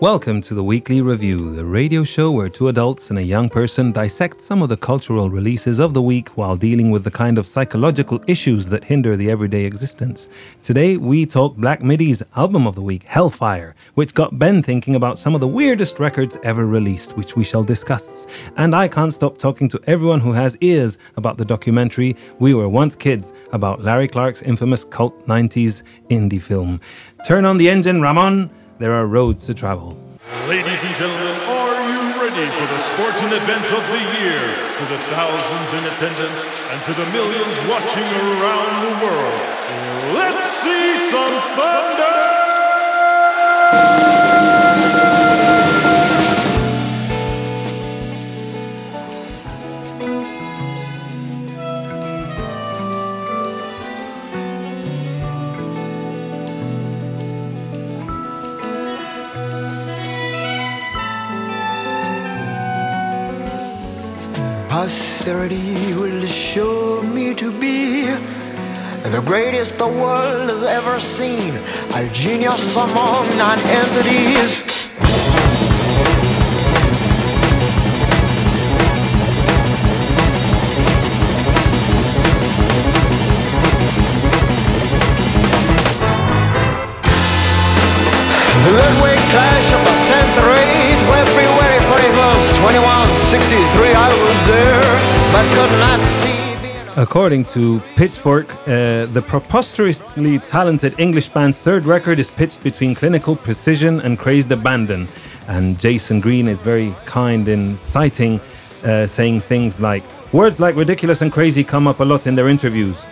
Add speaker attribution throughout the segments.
Speaker 1: Welcome to the Weekly Review, the radio show where two adults and a young person dissect some of the cultural releases of the week while dealing with the kind of psychological issues that hinder the everyday existence. Today, we talk Black Midi's album of the week, Hellfire, which got Ben thinking about some of the weirdest records ever released, which we shall discuss. And I can't stop talking to everyone who has ears about the documentary We Were Once Kids about Larry Clark's infamous cult 90s indie film. Turn on the engine, Ramon there are roads to travel.
Speaker 2: Ladies and gentlemen, are you ready for the sporting event of the year? To the thousands in attendance and to the millions watching around the world, let's see some thunder!
Speaker 3: Posterity will show me to be the greatest the world has ever seen, a genius among non-entities. The midway clash of the century, February 41st, 2163, I was there,
Speaker 1: According to Pitchfork, uh, the preposterously talented English band's third record is pitched between clinical precision and crazed abandon. And Jason Green is very kind in citing, uh, saying things like, Words like ridiculous and crazy come up a lot in their interviews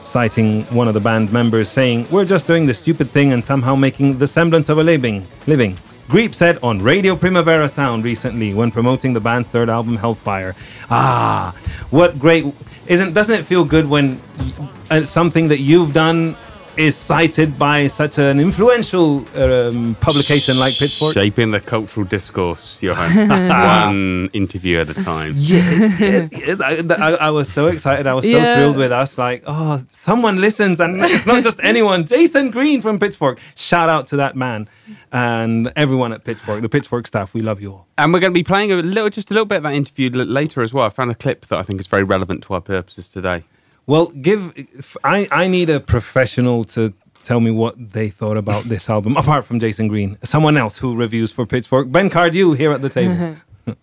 Speaker 1: citing one of the band's members saying, We're just doing the stupid thing and somehow making the semblance of a living. Greep said on Radio Primavera Sound recently when promoting the band's third album, Hellfire. Ah, what great. Isn't, doesn't it feel good when uh, something that you've done is cited by such an influential um, publication like Pitchfork?
Speaker 4: Shaping the cultural discourse, Johan. One interview at a time.
Speaker 1: Yes, yes, yes. I, I, I was so excited. I was so
Speaker 5: Yeah.
Speaker 1: thrilled with us. Like, oh, someone listens, and it's not just anyone. Jason Green from Pitchfork. Shout out to that man and everyone at Pitchfork, the Pitchfork staff. We love you all.
Speaker 4: And we're going to be playing a little, just a little bit of that interview later as well. I found a clip that I think is very relevant to our purposes today.
Speaker 1: Well, give. I I need a professional to tell me what they thought about this album, apart from Jason Green. Someone else who reviews for Pitchfork. Ben Cardew here at the table.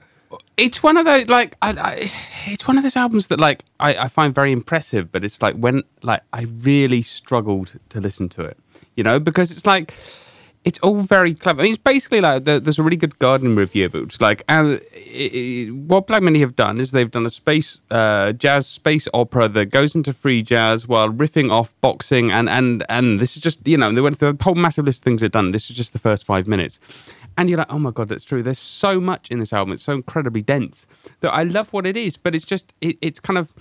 Speaker 4: It's one of those like I, I it's one of those albums that like I, I find very impressive, but it's like when like I really struggled to listen to it, you know, because it's like it's all very clever. I mean, it's basically like there, there's a really good Guardian review it, like it, it, what Black Midi have done is they've done a space uh, jazz space opera that goes into free jazz while riffing off boxing and and and this is just you know they went through a whole massive list of things they've done. This is just the first five minutes. And you're like, oh my god, that's true. There's so much in this album. It's so incredibly dense that I love what it is, but it's just it, it's kind of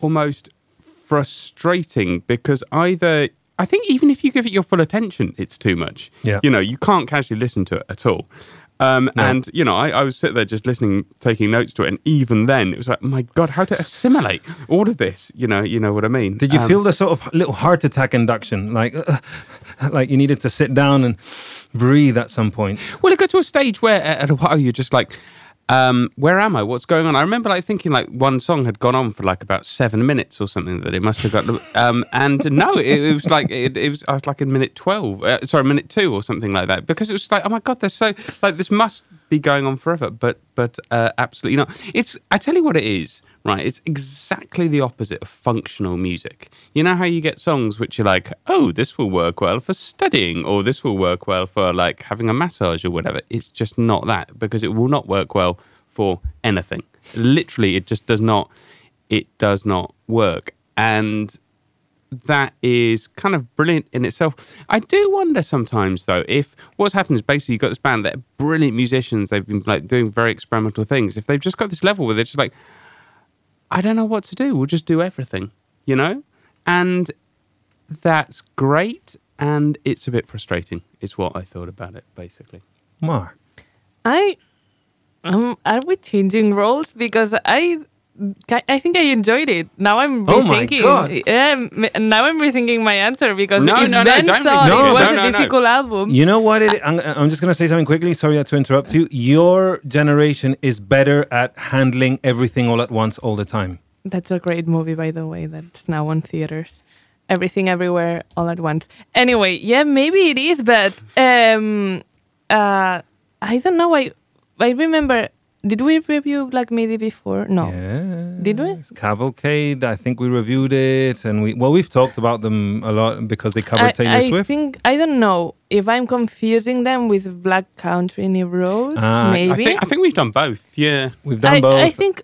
Speaker 4: almost frustrating because either I think even if you give it your full attention, it's too much.
Speaker 1: Yeah.
Speaker 4: You know, you can't casually listen to it at all. Um, And you know, I, I was sitting there just listening, taking notes to it, and even then, it was like, my God, how to assimilate all of this? You know, you know what I mean?
Speaker 1: Did you
Speaker 4: Um,
Speaker 1: feel the sort of little heart attack induction, like uh, like you needed to sit down and breathe at some point?
Speaker 4: Well, it got to a stage where at a while you're just like, um, where am I? What's going on? I remember like thinking like one song had gone on for like about seven minutes or something that it must have got. Um, and no, it, it was like it, it was. I was like in minute twelve. Uh, sorry, minute two or something like that. Because it was like, oh my god, there's so like this must be going on forever. But but uh, absolutely not. It's. I tell you what it is. Right, it's exactly the opposite of functional music. You know how you get songs which are like, oh, this will work well for studying, or this will work well for like having a massage or whatever. It's just not that because it will not work well for anything. Literally, it just does not. It does not work, and that is kind of brilliant in itself. I do wonder sometimes though if what's happened is basically you've got this band that are brilliant musicians. They've been like doing very experimental things. If they've just got this level where they're just like, I don't know what to do. We'll just do everything, you know? And that's great. And it's a bit frustrating, is what I thought about it, basically.
Speaker 1: Mar.
Speaker 5: I um, are we changing roles because I I think I enjoyed it. Now I'm
Speaker 1: Oh my
Speaker 5: rethinking.
Speaker 1: God.
Speaker 5: Yeah, now I'm rethinking my answer because
Speaker 4: No,
Speaker 5: if
Speaker 4: no, no,
Speaker 5: Ben
Speaker 4: don't
Speaker 5: thought
Speaker 1: rethink
Speaker 5: it was
Speaker 4: No,
Speaker 5: a
Speaker 4: no, no.
Speaker 5: difficult album,
Speaker 1: You know what? It, I'm, I'm just going to say something quickly. Sorry to interrupt you. Your generation is better at handling everything all at once all the time.
Speaker 5: That's a great movie, by the way. That's now on theaters. Everything, everywhere, all at once. Anyway, yeah, maybe it is, but um, uh, I don't know. I I remember. Did we review Black Midi before? No.
Speaker 1: Yeah.
Speaker 5: Did we?
Speaker 1: Cavalcade, I think we reviewed it, and we well, we've talked about them a lot because they covered
Speaker 5: I,
Speaker 1: Taylor
Speaker 5: I
Speaker 1: Swift.
Speaker 5: think I don't know if I'm confusing them with Black Country New Road.
Speaker 1: I
Speaker 5: maybe
Speaker 4: I think, I think we've done both. Yeah.
Speaker 1: We've done
Speaker 5: I,
Speaker 1: both.
Speaker 5: I think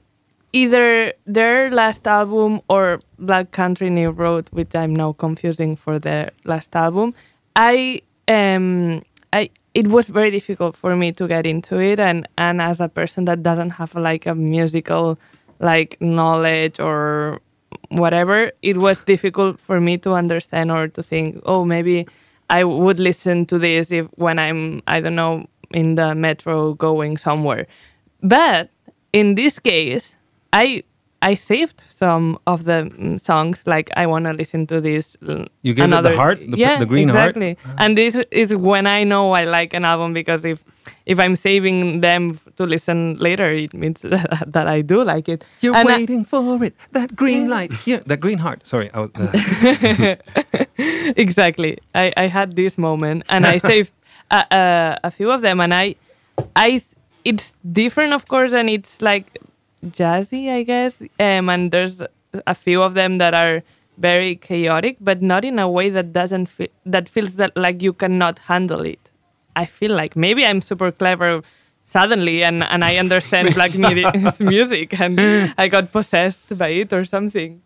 Speaker 5: either their last album or Black Country New Road, which I'm now confusing for their last album. I um I it was very difficult for me to get into it and and as a person that doesn't have like a musical like knowledge or whatever, it was difficult for me to understand or to think, oh maybe I would listen to this if when I'm I don't know in the metro going somewhere. But in this case, I I saved some of the mm, songs. Like I want to listen to this.
Speaker 1: You gave it the heart, the-
Speaker 5: yeah,
Speaker 1: the green heart?
Speaker 5: exactly. And this is when I know I like an album because if if I'm saving them to listen later, it means that, that I do like it.
Speaker 1: You're
Speaker 5: And I-
Speaker 1: waiting for it. That green light. Yeah, that green heart. Sorry, I was. Uh,
Speaker 5: exactly. I, I had this moment and I saved a, a, a few of them and I I it's different of course and it's like jazzy I guess um, and there's a few of them that are very chaotic but not in a way that doesn't feel that feels that like you cannot handle it. I feel like maybe I'm super clever suddenly and, and I understand black music and I got possessed by it or something.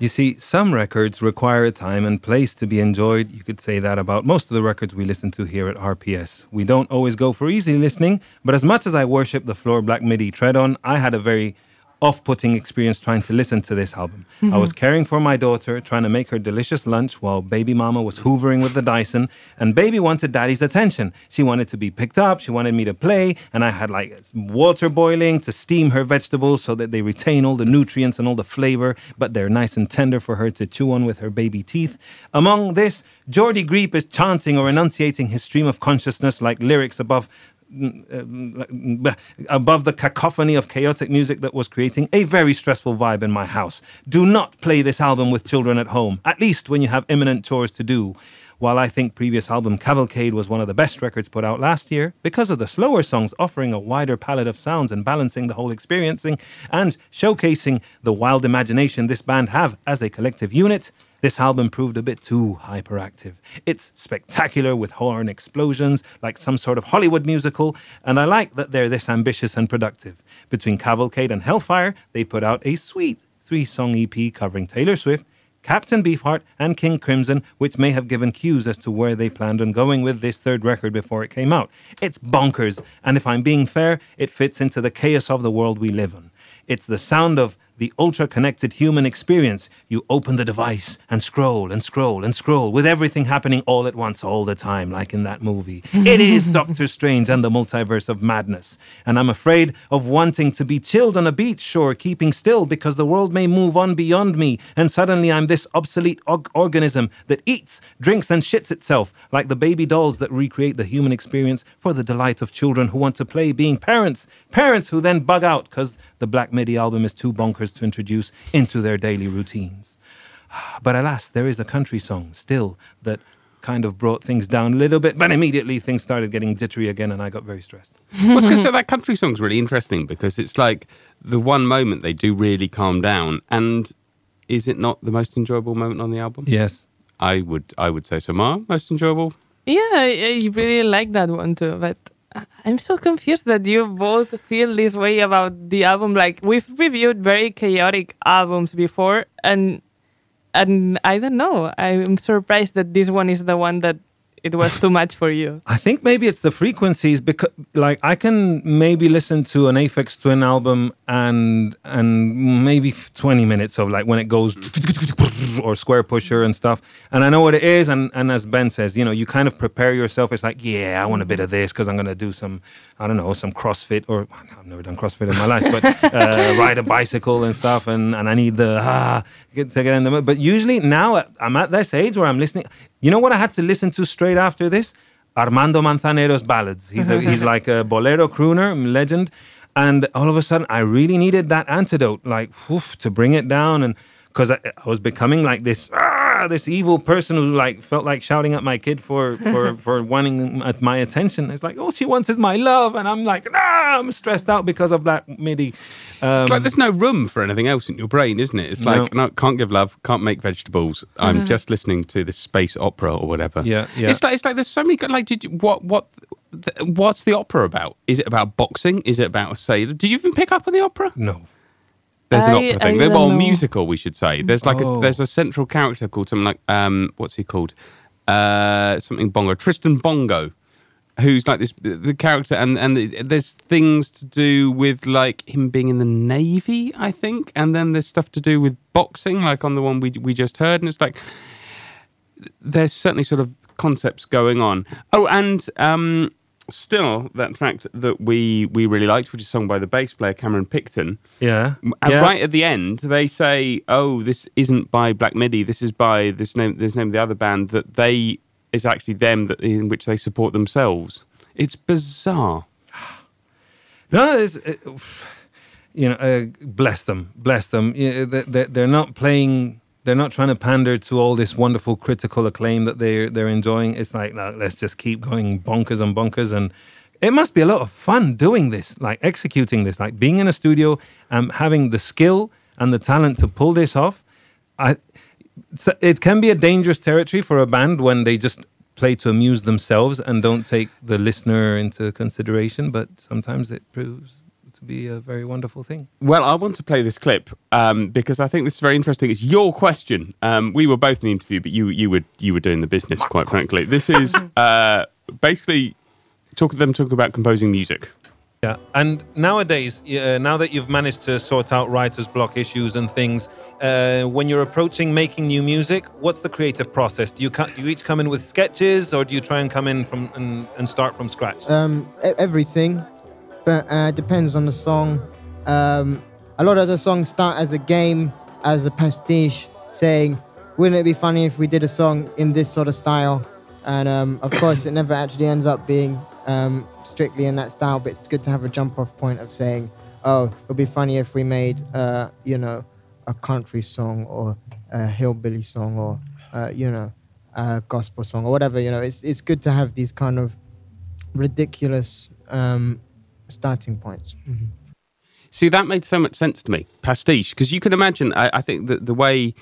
Speaker 1: You see, some records require a time and place to be enjoyed. You could say that about most of the records we listen to here at RPS. We don't always go for easy listening, but as much as I worship the Floor Black MIDI tread on, I had a very off putting experience trying to listen to this album. I was mm-hmm. caring for my daughter, trying to make her delicious lunch while baby mama was hoovering with the Dyson, and baby wanted daddy's attention. She wanted to be picked up, she wanted me to play, and I had like water boiling to steam her vegetables so that they retain all the nutrients and all the flavor, but they're nice and tender for her to chew on with her baby teeth. Among this, Geordie Greep is chanting or enunciating his stream of consciousness like lyrics above Uh, above the cacophony of chaotic music that was creating a very stressful vibe in my house. Do not play this album with children at home, at least when you have imminent chores to do. While I think previous album Cavalcade was one of the best records put out last year because of the slower songs offering a wider palette of sounds and balancing the whole experiencing and showcasing the wild imagination this band have as a collective unit, this album proved a bit too hyperactive. It's spectacular with horn explosions, like some sort of Hollywood musical, and I like that they're this ambitious and productive. Between Cavalcade and Hellfire, they put out a sweet three song EP covering Taylor Swift, Captain Beefheart, and King Crimson, which may have given cues as to where they planned on going with this third record before it came out. It's bonkers, and if I'm being fair, it fits into the chaos of the world we live in. It's the sound of the ultra connected human experience. You open the device and scroll and scroll and scroll with everything happening all at once, all the time, like in that movie. it is Doctor Strange and the multiverse of madness. And I'm afraid of wanting to be chilled on a beach shore, keeping still because the world may move on beyond me. And suddenly I'm this obsolete og- organism that eats, drinks, and shits itself, like the baby dolls that recreate the human experience for the delight of children who want to play being parents. Parents who then bug out because the Black MIDI album is too bonkers to introduce into their daily routines. But alas, there is a country song still that kind of brought things down a little bit, but immediately things started getting jittery again and I got very stressed.
Speaker 4: I was going to say that country song's really interesting because it's like the one moment they do really calm down. And is it not the most enjoyable moment on the album?
Speaker 1: Yes.
Speaker 4: I would I would say so. Ma, most enjoyable?
Speaker 5: Yeah, I, I really like that one too. But I- I'm so confused that you both feel this way about the album. Like we've reviewed very chaotic albums before, and and I don't know. I'm surprised that this one is the one that it was too much for you.
Speaker 1: I think maybe it's the frequencies because like I can maybe listen to an Aphex Twin album and and maybe 20 minutes of like when it goes or Squarepusher and stuff. And I know what it is. And, and as Ben says, you know, you kind of prepare yourself. It's like, yeah, I want a bit of this because I'm going to do some, I don't know, some CrossFit or I've never done CrossFit in my life, but uh, ride a bicycle and stuff. And, and I need the, ah, get to get in the mood. But usually now I'm at this age where I'm listening. You know what I had to listen to straight after this? Armando Manzanero's ballads. He's a, he's like a bolero crooner legend, and all of a sudden I really needed that antidote, like oof, to bring it down, and because I, I was becoming like this. Ah, this evil person who like felt like shouting at my kid for for for wanting at my attention. It's like all she wants is my love, and I'm like, ah, I'm stressed out because of that MIDI. Um,
Speaker 4: It's like there's no room for anything else in your brain, isn't it? It's like no, can't give love, can't make vegetables. I'm just listening to this space opera or whatever.
Speaker 1: Yeah, yeah.
Speaker 4: It's like it's like there's so many good. Like, did you what what? th- What's the opera about? Is it about boxing? Is it about a sailor? Did you even pick up on the opera?
Speaker 1: no.
Speaker 4: There's an
Speaker 5: I-
Speaker 4: opera
Speaker 5: I
Speaker 4: thing.
Speaker 5: don't
Speaker 4: well,
Speaker 5: know.
Speaker 4: musical, we should say. There's like
Speaker 1: Oh.
Speaker 4: a there's a central character called something like um what's he called? Uh something Bongo. Tristan Bongo. Who's like this the character and and there's things to do with like him being in the navy, I think, and then there's stuff to do with boxing, like on the one we we just heard, and it's like there's certainly sort of concepts going on. Oh, and um, still that track that we we really liked, which is sung by the bass player Cameron Picton.
Speaker 1: Yeah.
Speaker 4: And
Speaker 1: yeah.
Speaker 4: right at the end, they say, "Oh, this isn't by Black Midi. This is by this name. This name of the other band that they is actually them that in which they support themselves." It's bizarre.
Speaker 1: No, it's, it, you know, uh, bless them, bless them. Yeah, they- they- They're not playing. They're not trying to pander to all this wonderful critical acclaim that they're they're enjoying. It's like, no, let's just keep going bonkers and bonkers, and it must be a lot of fun doing this, like executing this, like being in a studio, um, having the skill and the talent to pull this off. I, it can be a dangerous territory for a band when they just play to amuse themselves and don't take the listener into consideration. But sometimes it proves to be a very wonderful thing.
Speaker 4: Well, I want to play this clip um, because I think this is very interesting. It's your question. Um, we were both in the interview, but you you were you were doing the business, quite frankly. This is uh, basically talk them talking about composing music.
Speaker 1: Yeah, and nowadays, uh, now that you've managed to sort out writer's block issues and things, uh, when you're approaching making new music, what's the creative process? Do you co- do you each come in with sketches, or do you try and come in from and, and start from scratch?
Speaker 6: um, everything, but uh, depends on the song. Um, a lot of the songs start as a game, as a pastiche, saying, "Wouldn't it be funny if we did a song in this sort of style?" And um, of course, it never actually ends up being um, strictly in that style. But it's good to have a jump-off point of saying, "Oh, it'll be funny if we made, uh, you know, a country song or a hillbilly song or, uh, you know." A gospel song or whatever you know it's it's good to have these kind of ridiculous um, starting points.
Speaker 4: See, that made so much sense to me, pastiche, because you can imagine. I, I think that the way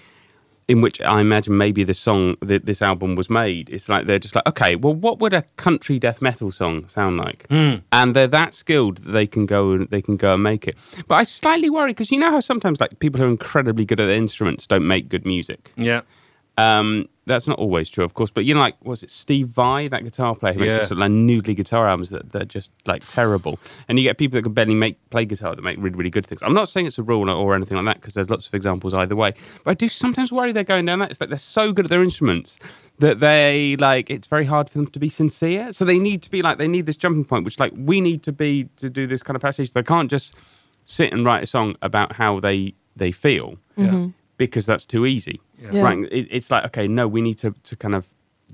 Speaker 4: in which I imagine maybe this song, th- this album was made, it's like they're just like, okay, well, what would a country death metal song sound like? And they're that skilled that they can go and they can go and make it. But I slightly worry because you know how sometimes like people who are incredibly good at their instruments don't make good music.
Speaker 1: yeah,
Speaker 4: Um, that's not always true, of course, but you know, like, was it Steve Vai, that guitar player who makes
Speaker 1: Yeah.
Speaker 4: just sort of like noodly guitar albums that, that are just like terrible? And you get people that can barely make play guitar that make really, really good things. I'm not saying it's a rule or, or anything like that because there's lots of examples either way, but I do sometimes worry they're going down that. It's like they're so good at their instruments that they like it's very hard for them to be sincere. So they need to be like they need this jumping point, which like we need to be to do this kind of passage. They can't just sit and write a song about how they they feel mm-hmm. because that's too easy.
Speaker 5: Yeah.
Speaker 4: Right? It, it's like okay, no, we need to to kind of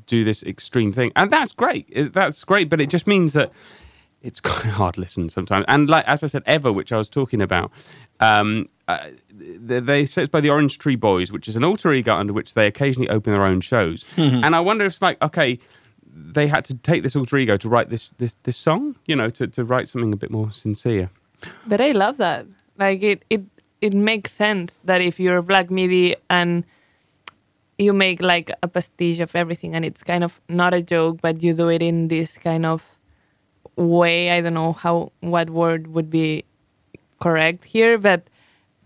Speaker 4: do this extreme thing, and that's great. It- that's great, but it just means that it's quite hard to listen sometimes. And like as I said, Ever, which I was talking about, um, uh, they, they say it's by the Orange Tree Boys, which is an alter ego under which they occasionally open their own shows. and I wonder if it's like okay. They had to take this alter ego to write this this, this song, you know, to, to write something a bit more sincere.
Speaker 5: But I love that. Like it, it, it makes sense that if you're a Black Midi and you make like a pastiche of everything, and it's kind of not a joke, but you do it in this kind of way. I don't know how what word would be correct here, but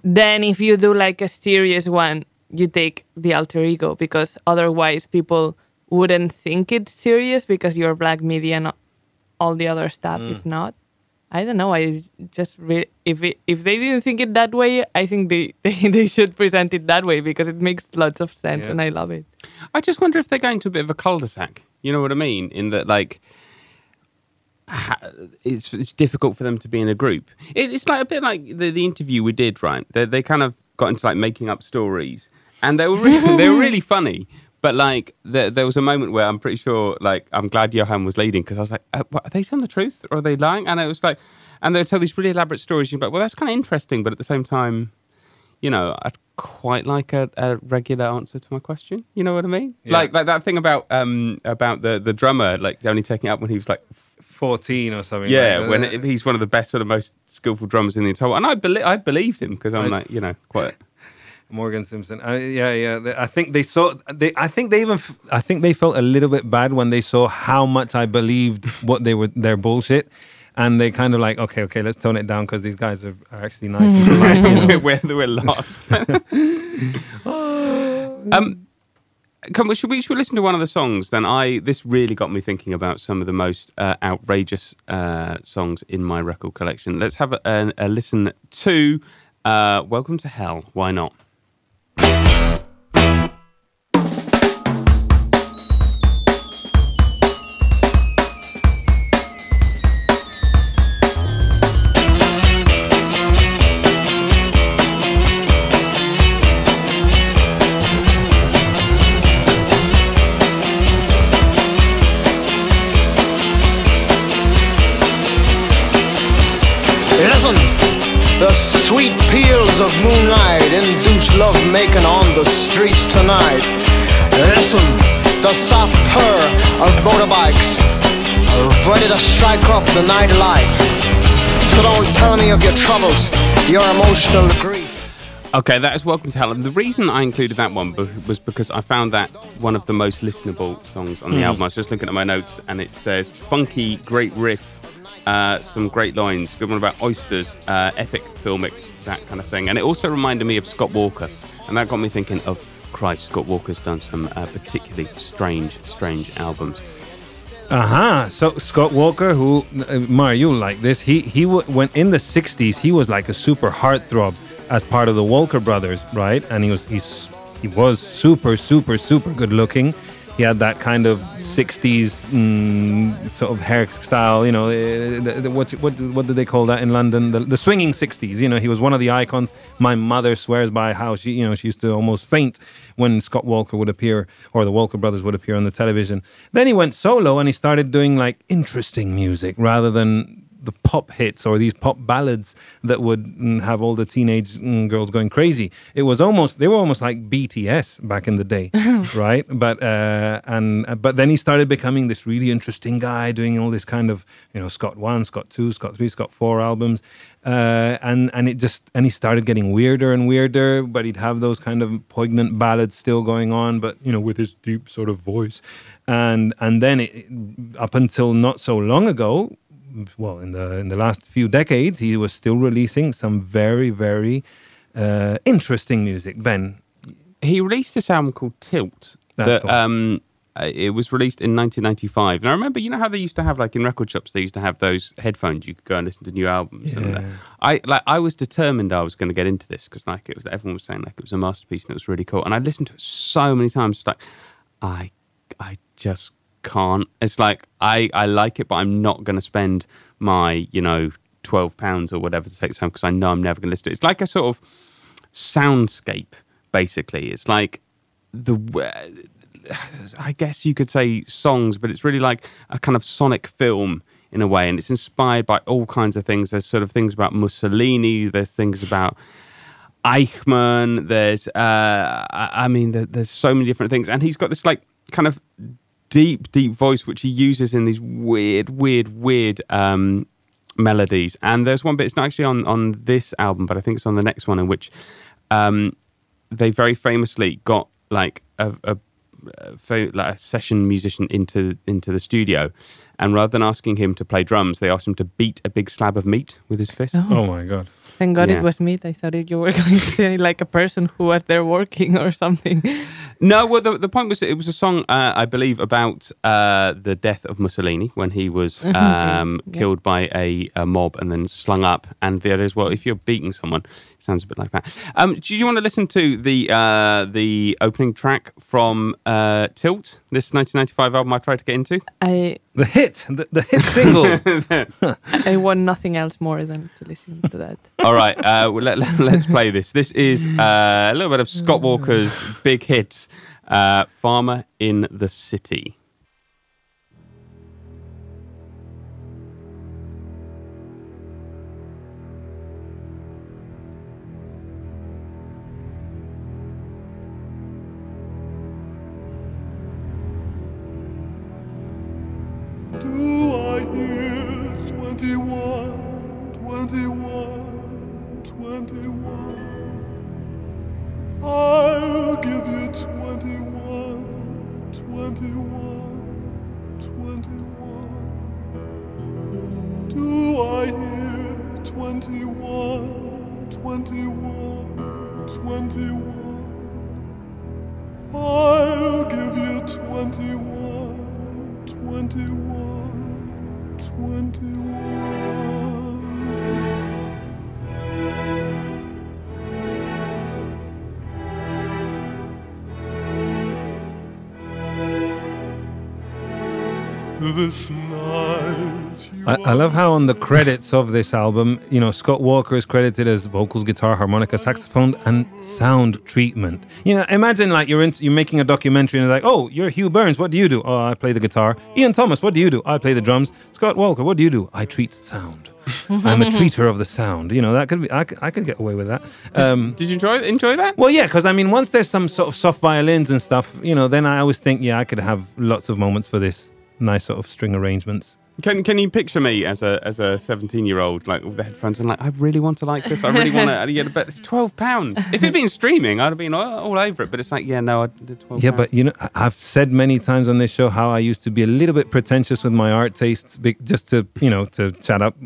Speaker 5: then if you do like a serious one, you take the alter ego because otherwise people wouldn't think it's serious because you're Black Midi and all the other stuff is mm. not. I don't know. I just re- if it, if they didn't think it that way, I think they, they they should present it that way because it makes lots of sense
Speaker 1: Yeah.
Speaker 5: and I love it.
Speaker 4: I just wonder if they're going to a bit of a cul-de-sac. You know what I mean? In that, like, it's it's difficult for them to be in a group. It, it's like a bit like the, the interview we did, right? They they kind of got into like making up stories, and they were really, they were really funny. But like, there, there was a moment where I'm pretty sure, like, I'm glad Johan was leading because I was like, uh, what, are they telling the truth or are they lying? And it was like, and they would tell these really elaborate stories. You're like, well, that's kind of interesting, but at the same time, you know, I'd quite like a, a regular answer to my question. You know what I mean?
Speaker 1: Yeah.
Speaker 4: Like like that thing about um about the the drummer like only taking it up when he was like
Speaker 1: 14 or something.
Speaker 4: yeah
Speaker 1: like
Speaker 4: when it, he's one of the best sort of most skillful drummers in the entire world. and I believe I believed him because I'm like you know quite
Speaker 1: Morgan Simpson. Uh, yeah, yeah. They- I think they saw. They. I think they even. f- I think they felt a little bit bad when they saw how much I believed what they were their bullshit, and they kind of like, okay, okay, let's tone it down because these guys are, are actually nice. and polite, you know?
Speaker 4: we're, we're lost. um, come, should we should we listen to one of the songs? Then I this really got me thinking about some of the most uh, outrageous uh, songs in my record collection. Let's have a, a, a listen to uh, "Welcome to Hell." Why not?
Speaker 3: Listen, ready to strike up the night light. So don't tell me of your troubles, your emotional grief.
Speaker 4: Okay, that is Welcome to Hell. And the reason I included that one be- was because I found that one of the most listenable songs on the album. I was just looking at my notes and it says funky, great riff, uh, some great lines, good one about oysters, uh, epic, filmic, that kind of thing. And it also reminded me of Scott Walker. And that got me thinking of Christ, Scott Walker's done some uh, particularly strange, strange albums.
Speaker 1: Uh-huh. So Scott Walker, who uh, Mar, you like this? He he w- when in the '60s, he was like a super heartthrob as part of the Walker Brothers, right? And he was he's he was super super super good looking. He had that kind of '60s mm, sort of hairstyle, you know. uh, the, the, what's what what do they call that in London? The, the swinging '60s. You know, he was one of the icons. My mother swears by how she, you know, she used to almost faint when Scott Walker would appear or the Walker brothers would appear on the television. Then he went solo and he started doing like interesting music rather than the pop hits or these pop ballads that would mm, have all the teenage mm, girls going crazy. It was almost they were almost like BTS back in the day, right? But uh, and uh, but then he started becoming this really interesting guy, doing all this kind of you know Scott one, Scott two, Scott three, Scott four albums, uh, and and it just and he started getting weirder and weirder. But he'd have those kind of poignant ballads still going on, but you know with his deep sort of voice, and and then it, up until not so long ago well in the in the last few decades he was still releasing some very very uh, interesting music ben
Speaker 4: he released this album called Tilt.
Speaker 1: That's
Speaker 4: that um, uh, it was released in 1995, and I remember, you know how they used to have like in record shops, they used to have those headphones you could go and listen to new albums. And that. I like I was determined I was going to get into this because like it was everyone was saying like it was a masterpiece and it was really cool, and I listened to it so many times. Like I I just can't. It's like I I like it, but I'm not going to spend my you know twelve pounds or whatever to take this home because I know I'm never going to listen to it. It's like a sort of soundscape basically it's like the I guess you could say songs but it's really like a kind of sonic film in a way and it's inspired by all kinds of things there's sort of things about mussolini there's things about eichmann there's uh i, I mean there's so many different things and he's got this like kind of deep deep voice which he uses in these weird weird weird um melodies and there's one bit it's not actually on on this album but i think it's on the next one in which um they very famously got like a, a, a like a session musician into into the studio, and rather than asking him to play drums, they asked him to beat a big slab of meat with his fist.
Speaker 1: oh my god
Speaker 5: Thank God
Speaker 4: Yeah.
Speaker 5: it was meat. I thought you were going to say like a person who was there working or something.
Speaker 4: No, well, the, the point was that it was a song, uh, I believe, about uh, the death of Mussolini when he was um,
Speaker 5: Yeah.
Speaker 4: killed by a, a mob and then slung up. And the idea is, well, if you're beating someone, it sounds a bit like that. Um, do you want to listen to the uh, the opening track from uh, Tilt, this 1995 album I tried to get into?
Speaker 5: I
Speaker 1: The hit, the, the hit single.
Speaker 5: I want nothing else more than to listen to that.
Speaker 4: All right, uh, well, let, let, us play this. This is uh, a little bit of Scott Walker's big hits, uh, Farmer in the City.
Speaker 2: I, I
Speaker 1: love how on the credits of this album, you know, Scott Walker is credited as vocals, guitar, harmonica, saxophone, and sound treatment. You know, imagine like you're in, you're making a documentary and it's like, oh, you're Hugh Burns. What do you do? Oh, I play the guitar. Ian Thomas. What do you do? I play the drums. Scott Walker. What do you do? I treat sound. I'm a treater of the sound. You know, that could be. I could, I could get away with that. Um,
Speaker 4: Did you enjoy enjoy that?
Speaker 1: well, yeah, because I mean, once there's some sort of soft violins and stuff, you know, then I always think, yeah, I could have lots of moments for this nice sort of string arrangements.
Speaker 4: Can Can you picture me as a as a seventeen year old like with the headphones and like I really want to like this. I really want to. Yeah, but it's twelve pounds. If it'd been streaming, I'd have been all, all over it. But it's like, yeah, no, I did twelve.
Speaker 1: Yeah, but you know, I've said many times on this show how I used to be a little bit pretentious with my art tastes, just to you know to chat up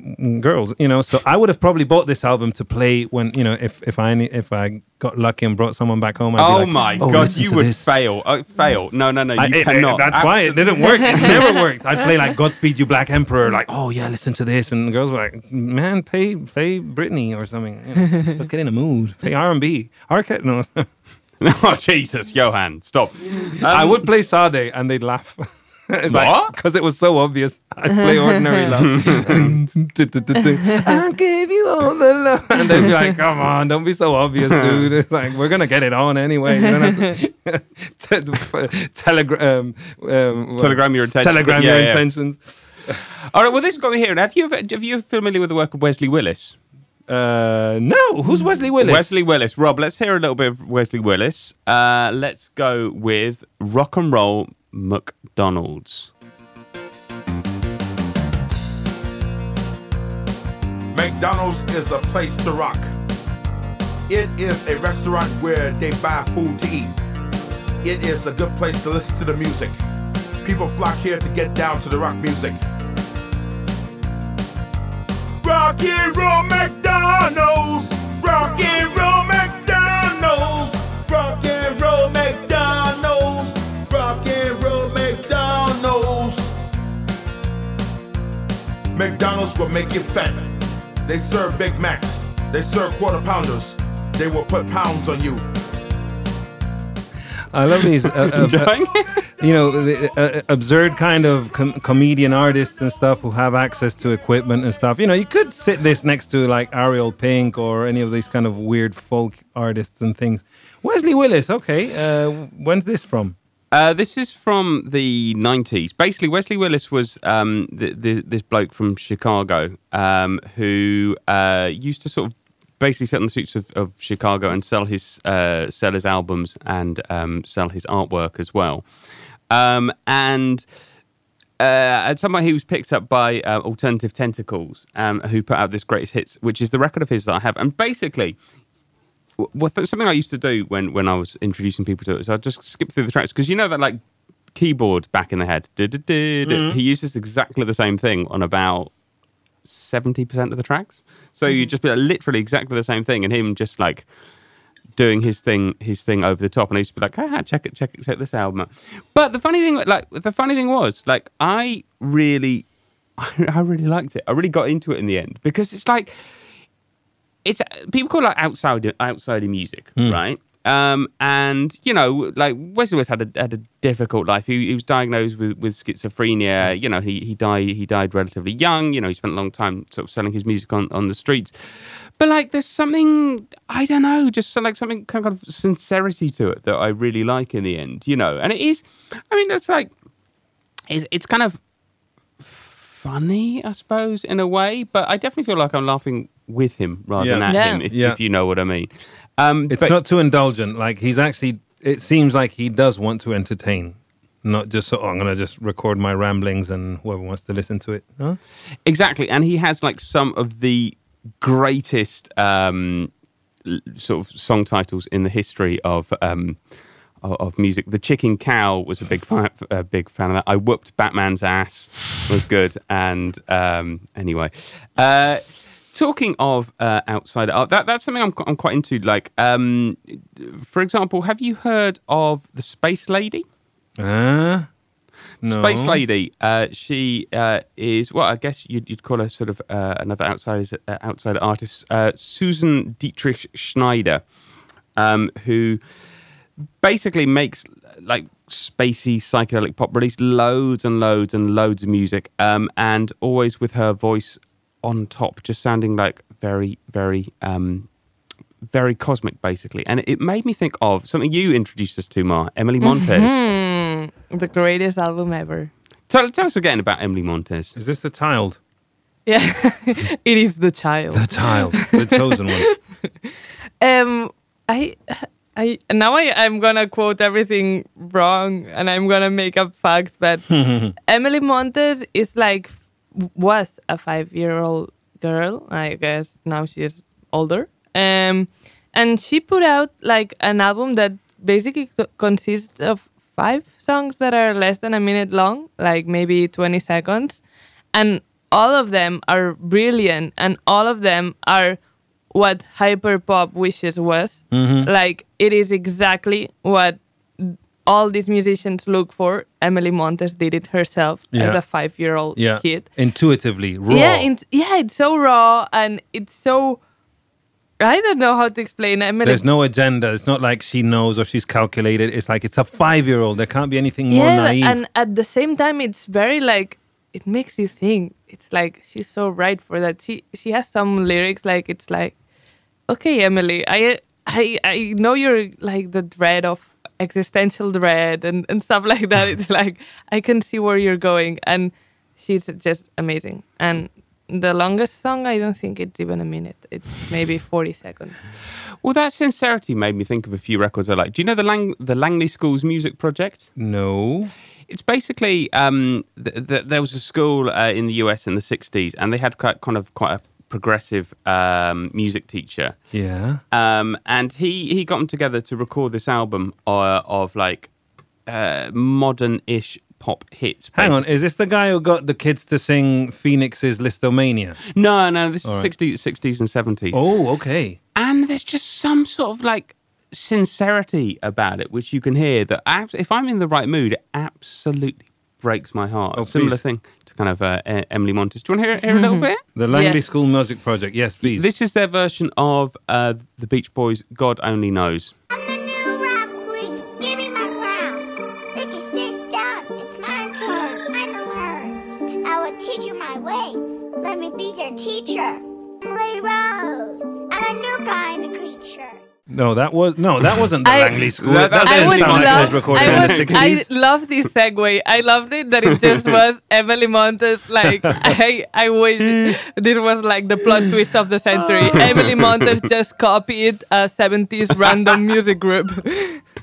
Speaker 1: girls. You know, so I would have probably bought this album to play when you know if if I if I got lucky and brought someone back home. I'd
Speaker 4: Oh
Speaker 1: like,
Speaker 4: my
Speaker 1: "Oh,
Speaker 4: god, you would
Speaker 1: this."
Speaker 4: fail. Uh, fail. No, no, no. You
Speaker 1: I- it- it-
Speaker 4: cannot.
Speaker 1: that's why it didn't work. It never worked. I'd play like Godspeed You Black Emperor, like, oh yeah, listen to this, and the girls were like, man, pay pay Britney or something. You know, let's get in a mood. Pay R and B. Arcade, no.
Speaker 4: oh Jesus, Johan, stop.
Speaker 1: I
Speaker 4: Um,
Speaker 1: would play Sade and they'd laugh. it's
Speaker 4: What?
Speaker 1: Because it was so obvious. I'd play Ordinary Love. I gave you all the love. And they'd be like, come on, don't be so obvious, dude. It's like, we're going to get it on anyway. You don't have to telegram, um, um,
Speaker 4: Telegram your intentions.
Speaker 1: Telegram
Speaker 4: Yeah,
Speaker 1: your
Speaker 4: yeah.
Speaker 1: intentions.
Speaker 4: All right. Well, this has got me here. Have you have you familiar with the work of Wesley Willis?
Speaker 1: Uh, no, who's Wesley Willis?
Speaker 4: Wesley Willis. Rob, let's hear a little bit of Wesley Willis. Uh, let's go with Rock and Roll McDonald's.
Speaker 7: McDonald's is a place to rock. It is a restaurant where they buy food to eat. It is a good place to listen to the music. People flock here to get down to the rock music. Rock and roll McDonald's. Rock and roll McDonald's. McDonald's will make you fat. They serve Big Macs. They serve quarter pounders. They will put pounds on you.
Speaker 1: I love these, uh, uh, uh, you know, the, uh, absurd kind of com- comedian artists and stuff who have access to equipment and stuff. You know, you could sit this next to like Ariel Pink or any of these kind of weird folk artists and things. Wesley Willis, okay. Uh, when's this from?
Speaker 4: Uh, this is from the 90s. Basically, Wesley Willis was um, th- th- this bloke from Chicago um, who uh, used to sort of basically sit on the streets of, of Chicago and sell his uh, sell his albums and um, sell his artwork as well. Um, and uh, at some point, he was picked up by uh, Alternative Tentacles, um, who put out this greatest hits, which is the record of his that I have. And basically, w- what something I used to do when when I was introducing people to it is I'd just skip through the tracks because you know that like keyboard back in the head. Du-du-du-du. He uses exactly the same thing on about seventy percent of the tracks. So you'd just be like, literally exactly the same thing, and him just like doing his thing, his thing over the top, and I used to be like, ah, check it, check it, check this album out. But the funny thing, like the funny thing was, like I really, I really liked it. I really got into it in the end because it's like, it's people call it like outside outside music, right? Um, and you know, like Wesley West had a had a difficult life. He, he was diagnosed with, with schizophrenia. You know, he he died he died relatively young. You know, he spent a long time sort of selling his music on, on the streets. But like, there's something I don't know, just like something kind of sincerity to it that I really like in the end. You know, and it is. I mean, it's like it, it's kind of funny, I suppose, in a way. But I definitely feel like I'm laughing with him rather
Speaker 1: Yeah.
Speaker 4: than at
Speaker 5: Yeah.
Speaker 4: him, if,
Speaker 1: Yeah.
Speaker 4: if you know what I mean. Um,
Speaker 1: It's
Speaker 4: but-
Speaker 1: not too indulgent. Like he's actually. It seems like he does want to entertain, not just so. Oh, I'm gonna just record my ramblings and whoever wants to listen to it. Huh?
Speaker 4: Exactly, and he has like some of the greatest um, sort of song titles in the history of um, of, of music. The Chicken Cow was a big fan, a big fan of that. I whooped Batman's ass was good, and um, anyway. Uh, Talking of uh, outside art, that, that's something I'm, I'm quite into. Like, um, for example, have you heard of the Space Lady?
Speaker 1: Uh, no.
Speaker 4: Space Lady. Uh, she uh, is well, I guess you'd, you'd call her sort of uh, another outside uh, outside artist, uh, Susan Dietsche Schneider, um, who basically makes like spacey psychedelic pop. Released loads and loads and loads of music, um, and always with her voice on top, just sounding like very very. Um, very cosmic, basically, and it made me think of something you introduced us to, Mar, Emily Montes.
Speaker 5: Hmm, the greatest album ever.
Speaker 4: Tell, tell us again about Emily Montes.
Speaker 1: Is this the child?
Speaker 5: Yeah, it is the child.
Speaker 1: The child, the chosen one.
Speaker 5: Um, I, I now I I'm gonna quote everything wrong and I'm gonna make up facts, but Emily Montes is like was a five year old girl. I guess now she is older. Um, and she put out like an album that basically co- consists of five songs that are less than a minute long, like maybe 20 seconds. And all of them are brilliant and all of them are what hyperpop wishes was. Like it is exactly what all these musicians look for. Emily Montes did it herself as a five year old
Speaker 1: Yeah.
Speaker 5: kid.
Speaker 1: Intuitively, raw.
Speaker 5: Yeah, int- yeah, it's so raw and it's so. I don't know how to explain. Emily.
Speaker 1: There's no agenda. It's not like she knows or she's calculated. It's like it's a five year old. There can't be anything more
Speaker 5: yeah,
Speaker 1: naive.
Speaker 5: and at the same time, it's very like it makes you think. It's like she's so right for that. She she has some lyrics like it's like, okay, Emily, I I I know you're like the dread of existential dread and and stuff like that. it's like I can see where you're going, and she's just amazing. And the longest song, I don't think it's even a minute. It's maybe forty seconds.
Speaker 4: Well, that sincerity made me think of a few records I like. Do you know the Lang- the Langley Schools Music Project?
Speaker 1: no.
Speaker 4: It's basically um, th- th- there was a school uh, in the US in the '60s, and they had quite, kind of quite a progressive um, music teacher.
Speaker 1: Yeah.
Speaker 4: um, and he he got them together to record this album uh, of like uh, modern-ish pop hits.
Speaker 1: Hang on. Is this the guy who got the kids to sing Phoenix's Lisztomania?
Speaker 4: No, no, this
Speaker 1: All
Speaker 4: is
Speaker 1: right.
Speaker 4: 60s, 60s and 70s.
Speaker 1: Oh, okay.
Speaker 4: And there's just some sort of like sincerity about it, which you can hear that if I'm in the right mood, it absolutely breaks my heart.
Speaker 1: Oh,
Speaker 4: a similar
Speaker 1: please.
Speaker 4: thing to kind of uh, Emily Montes. Do you want to hear, hear a little bit?
Speaker 1: The Langley
Speaker 5: Yes.
Speaker 1: School Music Project. Yes, please.
Speaker 4: This is their version of uh, the Beach Boys' God Only Knows.
Speaker 8: I'm the new rap queen. Give me my crown. Ricky, sit down. It's my turn. I'm the learn. I will teach you my ways. Let me be your teacher. Play Rose. I'm a new kind of creature.
Speaker 1: No, that was no, that wasn't the
Speaker 5: I-
Speaker 1: Langley School.
Speaker 4: That-
Speaker 1: That,
Speaker 4: that
Speaker 5: I
Speaker 1: didn't
Speaker 5: would
Speaker 1: sound like it was
Speaker 5: love.
Speaker 1: recorded
Speaker 5: I,
Speaker 1: in
Speaker 5: would,
Speaker 1: the
Speaker 5: I love this segue. I loved it that it just was Emily Montes. Like I, I wish this was like the plot twist of the century. Emily Montes just copied a '70s random music group.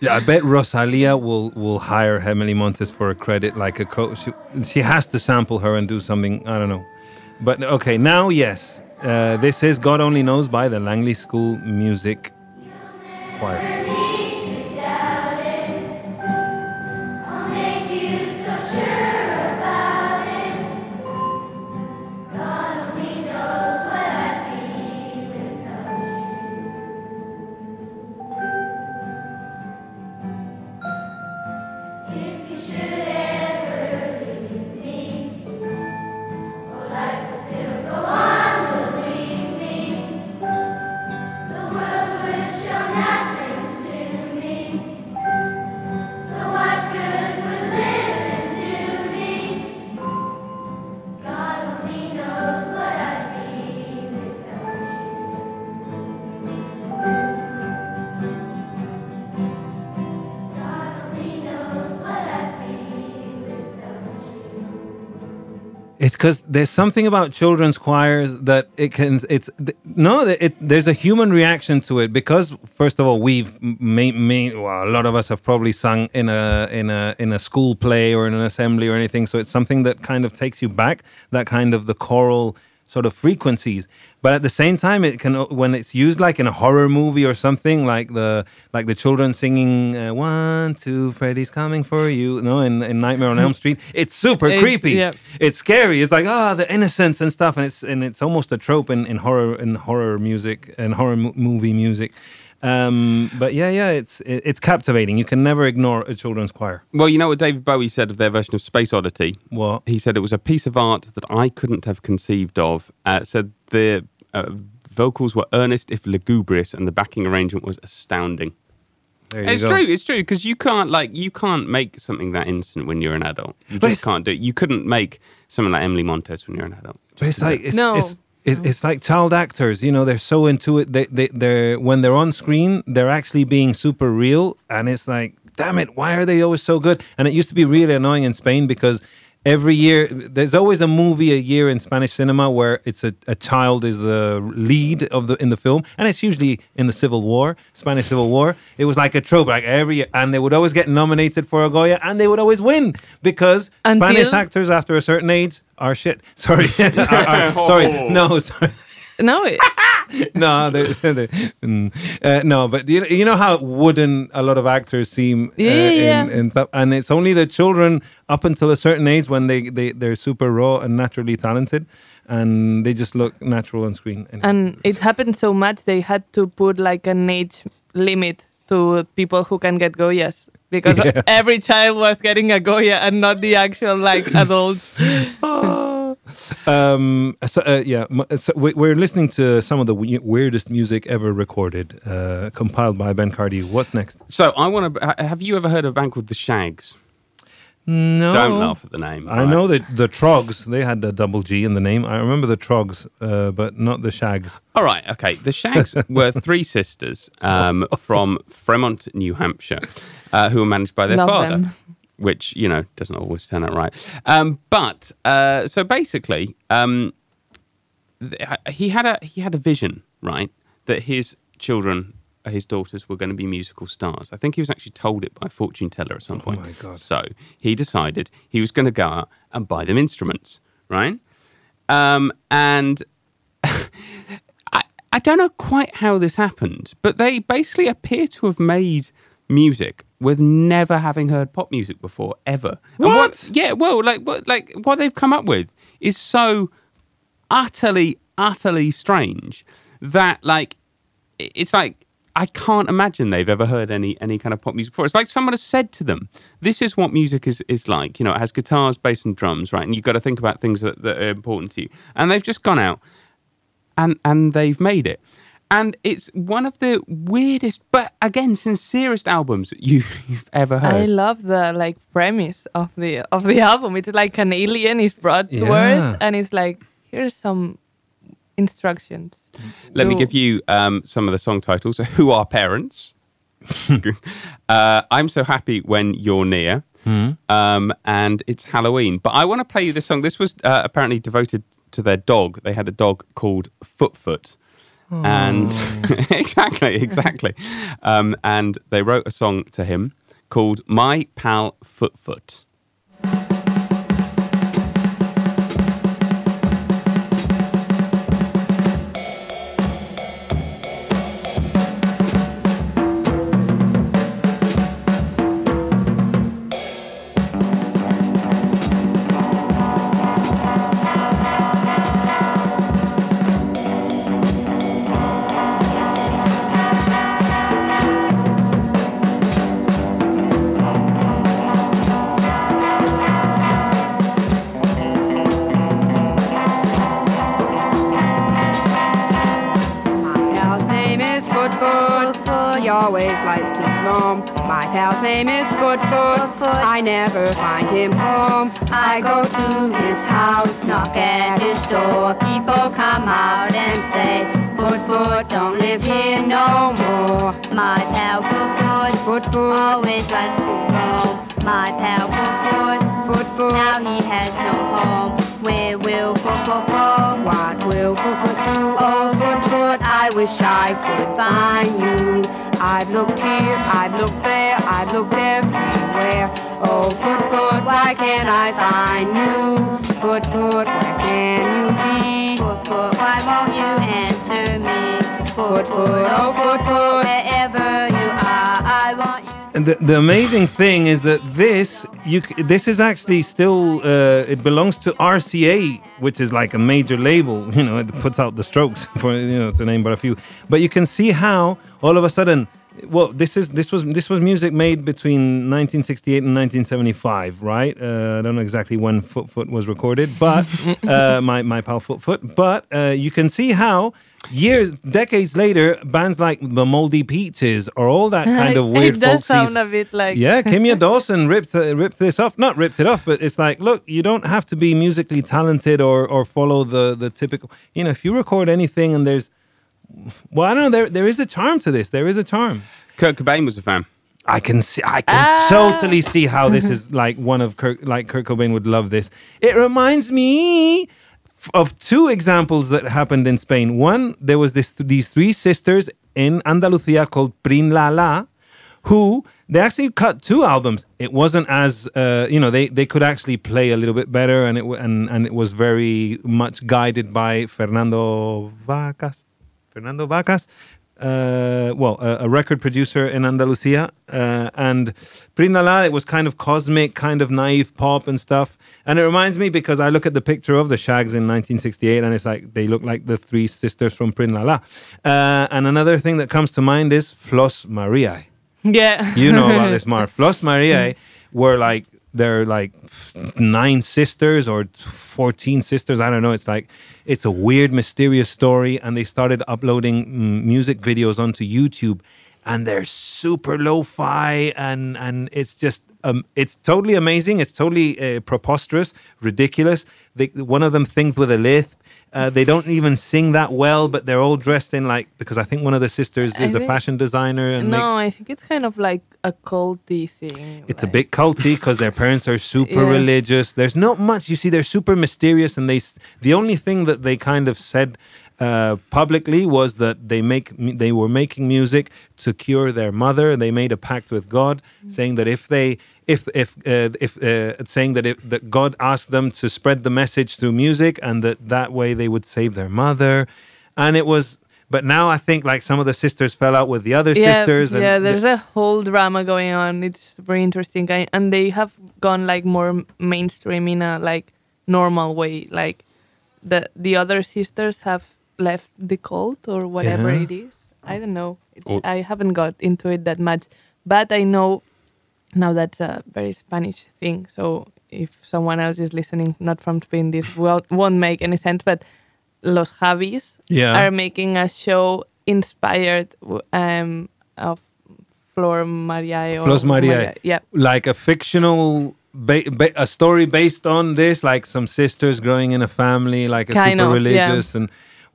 Speaker 1: Yeah, I bet Rosalia will will hire Emily Montes for a credit, like a co- she, she has to sample her and do something. I don't know, but okay. Now, yes, uh, this is God Only Knows by the Langley School Music Choir. Because there's something about children's choirs that it can. It's no, it, there's a human reaction to it because first of all, we've may, may, well, a lot of us have probably sung in a in a in a school play or in an assembly or anything. So it's something that kind of takes you back. That kind of the choral sort of frequencies. But at the same time it can when it's used like in a horror movie or something like the like the children singing uh, one two freddy's coming for you no in, in nightmare on elm street it's super
Speaker 5: It's-
Speaker 1: creepy.
Speaker 5: yeah.
Speaker 1: it's scary. It's like ah the innocence and stuff and it's and it's almost a trope in, in horror in horror music and horror mo- movie music um but yeah yeah it's it, it's captivating you can never ignore a children's choir
Speaker 4: Well, you know what David Bowie said of their version of Space Oddity?
Speaker 1: What?
Speaker 4: He said it was a piece of art that I couldn't have conceived of. Uh, said the uh, vocals were earnest, if lugubrious, and the backing arrangement was astounding.
Speaker 1: there you
Speaker 4: It's
Speaker 1: go.
Speaker 4: true. It's true because you can't like you can't make something that instant when you're an adult. You
Speaker 1: But
Speaker 4: just can't do it. You couldn't make something like Emily Montes when you're an adult.
Speaker 1: But it's like it's,
Speaker 5: No.
Speaker 1: it's, it's mm. it's like child actors. You know, they're so into it. They they they're when they're on screen, they're actually being super real, and it's like, damn it, why are they always so good? And it used to be really annoying in Spain because. Every year, there's always a movie a year in Spanish cinema where it's a, a child is the lead of the in the film, and it's usually in the Civil War, Spanish Civil War. It was like a trope, like every year, and they would always get nominated for a Goya, and they would always win because
Speaker 5: Until-
Speaker 1: Spanish actors after a certain age are shit. Sorry, Are- are- sorry, no, sorry.
Speaker 5: No, it-
Speaker 1: no, they're, they're, mm, uh, no, but you know, you know how wooden a lot of actors seem, uh,
Speaker 5: Yeah, yeah,
Speaker 1: in, in stuff, and it's only the children up until a certain age when they they they're super raw and naturally talented, and they just look natural on screen. And,
Speaker 5: and it happened so much they had to put like an age limit to people who can get Goyas because
Speaker 1: Yeah.
Speaker 5: every child was getting a Goya and not the actual like adults.
Speaker 1: Um, so uh, yeah, so we- we're listening to some of the weirdest music ever recorded, uh, compiled by Ben Cardi. What's next?
Speaker 4: So I want to. Have you ever heard of a band called the Shags?
Speaker 1: No,
Speaker 4: Don't laugh at the name.
Speaker 1: I
Speaker 4: right?
Speaker 1: know that the Troggs, they had a double G in the name. I remember the Troggs, uh, but not the Shags.
Speaker 4: All right, okay. The Shags were three sisters um, from Fremont, New Hampshire, uh, who were managed by their
Speaker 5: Love
Speaker 4: father,
Speaker 5: them.
Speaker 4: Which you know doesn't always turn out right. Um, but uh, so basically, um, th- he had a he had a vision, right, that his children. His daughters were going to be musical stars. I think he was actually told it by a fortune teller at some point.
Speaker 1: Oh my God.
Speaker 4: So he decided he was going to go out and buy them instruments, right? Um, and I, I don't know quite how this happened, but they basically appear to have made music with never having heard pop music before ever. And
Speaker 1: What?
Speaker 4: yeah, well, like what like what they've come up with is so utterly, utterly strange that like it's like I can't imagine they've ever heard any any kind of pop music before. It's like someone has said to them, "This is what music is is like." You know, it has guitars, bass, and drums, right? And you've got to think about things that, that are important to you. And they've just gone out and and they've made it. And it's one of the weirdest, but again, sincerest albums you, you've ever heard.
Speaker 5: I love the like premise of the of the album. It's like an alien is brought to
Speaker 1: Yeah.
Speaker 5: Earth, and it's like here's some instructions.
Speaker 4: Let me give you um, some of the song titles. Who Are Parents? uh, I'm So Happy When You're Near. Um, and it's Halloween. But I want to play you this song. This was uh, apparently devoted to their dog. They had a dog called Foot And exactly, exactly. Um, and they wrote a song to him called My Pal Foot Foot.
Speaker 9: Name is Foot Foot. I never find him home. I go to his house, knock at his door. People come out and say, Foot Foot don't live here no more. My pal Foot Foot, Foot Foot always likes to roam. My pal Foot Foot, Foot Foot now he has no home. Where will foot foot go? What will foot foot do? Oh, foot foot, I wish I could find you. I've looked here, I've looked there, I've looked everywhere. Oh, foot foot, why can't I find you? Foot foot, where can you be? Foot foot, why won't you answer me? Foot foot, oh foot foot, wherever
Speaker 1: the, the amazing thing is that this you this is actually still uh, it belongs to RCA, which is like a major label. You know, it puts out the Strokes for you know to name but a few. But you can see how all of a sudden, well, this is this was this was music made between 1968 and 1975, right? Uh, I don't know exactly when Foot Foot was recorded, but uh, my my pal Foot Foot. But uh, you can see how. Years, decades later, bands like the Moldy Peaches or all that kind of weird
Speaker 5: it does
Speaker 1: folksy
Speaker 5: sound a bit like
Speaker 1: yeah, Kimya Dawson ripped uh, ripped this off. Not ripped it off, but it's like, look, you don't have to be musically talented or or follow the the typical. You know, if you record anything and there's, well, I don't know, there there is a charm to this. There is a charm.
Speaker 4: Kurt Cobain was a fan.
Speaker 1: I can see, I can
Speaker 5: Ah.
Speaker 1: totally see how this is like one of Kurt, like Kurt Cobain would love this. It reminds me f- of two examples that happened in Spain. One, there was this these three sisters in Andalusia called Prin La La, who they actually cut two albums. It wasn't as uh, you know they they could actually play a little bit better, and it and and it was very much guided by Fernando Vacas. Fernando Vacas, uh, well, a, a record producer in Andalusia, uh, and Prinala, it was kind of cosmic, kind of naive pop and stuff. And it reminds me because I look at the picture of the Shags in 1968, and it's like they look like the three sisters from Prinala. Uh, and another thing that comes to mind is Flos Maria.
Speaker 5: yeah.
Speaker 1: You know about this, Mar. Flos Maria were like they're like nine sisters or 14 sisters. I don't know. It's like it's a weird, mysterious story. And they started uploading music videos onto YouTube, and they're super lo-fi, and and it's just um, it's totally amazing. It's totally uh, preposterous, ridiculous. They, one of them thinks with a lisp. Uh, they don't even sing that well, but they're all dressed in like because I think one of the sisters is a fashion designer and
Speaker 5: no,
Speaker 1: makes
Speaker 5: I think it's kind of like a culty thing.
Speaker 1: it's a bit culty because their parents are super
Speaker 5: Yeah.
Speaker 1: religious. There's not much. You see, they're super mysterious, and they the only thing that they kind of said uh, publicly was that they make they were making music to cure their mother. They made a pact with God, saying that if they if if uh, if uh, saying that if that God asked them to spread the message through music, and that that way they would save their mother, and it was. But now I think like some of the sisters fell out with the other
Speaker 5: yeah,
Speaker 1: sisters. And
Speaker 5: yeah,
Speaker 1: th-
Speaker 5: there's a whole drama going on. It's very interesting, I, and they have gone like more mainstream in a like normal way. Like the the other sisters have left the cult or whatever
Speaker 1: Yeah.
Speaker 5: it is. I don't know.
Speaker 4: Or-
Speaker 5: I haven't got into it that much, but I know now that's a very Spanish thing. So if someone else is listening, not from Spain, this will, won't make any sense. But Los Javis
Speaker 1: Yeah.
Speaker 5: are making a show inspired um, of Flor Maria. Flor
Speaker 1: Flos Maria.
Speaker 5: Yeah.
Speaker 1: like a fictional ba- ba- a story based on this like some sisters growing in a family like a
Speaker 5: Kind
Speaker 1: super
Speaker 5: of, yeah.
Speaker 1: religious and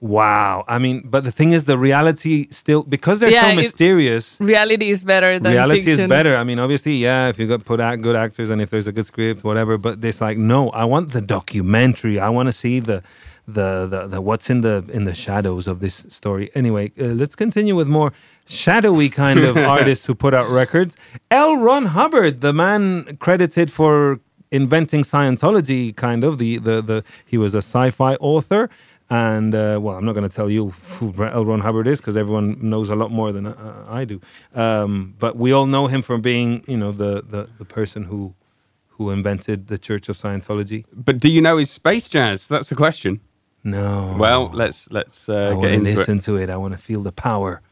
Speaker 1: wow. I mean but the thing is the reality still because they're
Speaker 5: Yeah,
Speaker 1: so
Speaker 5: it-
Speaker 1: mysterious
Speaker 5: Reality is better than
Speaker 1: reality
Speaker 5: fiction.
Speaker 1: is better. I mean obviously yeah if you got put out good actors and if there's a good script whatever but it's like no i want the documentary. I want to see the the, the the what's in the in the shadows of this story. Anyway uh, let's continue with more shadowy kind of artists who put out records. L. Ron hubbard the man credited for inventing scientology kind of the the, the he was a sci-fi author and uh, well, I'm not going to tell you who L. Ron Hubbard is because everyone knows a lot more than uh, I do. Um, but we all know him from being, you know, the, the the person who who invented the Church of Scientology.
Speaker 4: But do you know his space jazz? That's the question.
Speaker 1: No.
Speaker 4: Well, let's let's uh,
Speaker 1: want
Speaker 4: get into
Speaker 1: listen
Speaker 4: it.
Speaker 1: to it. I want to feel the power.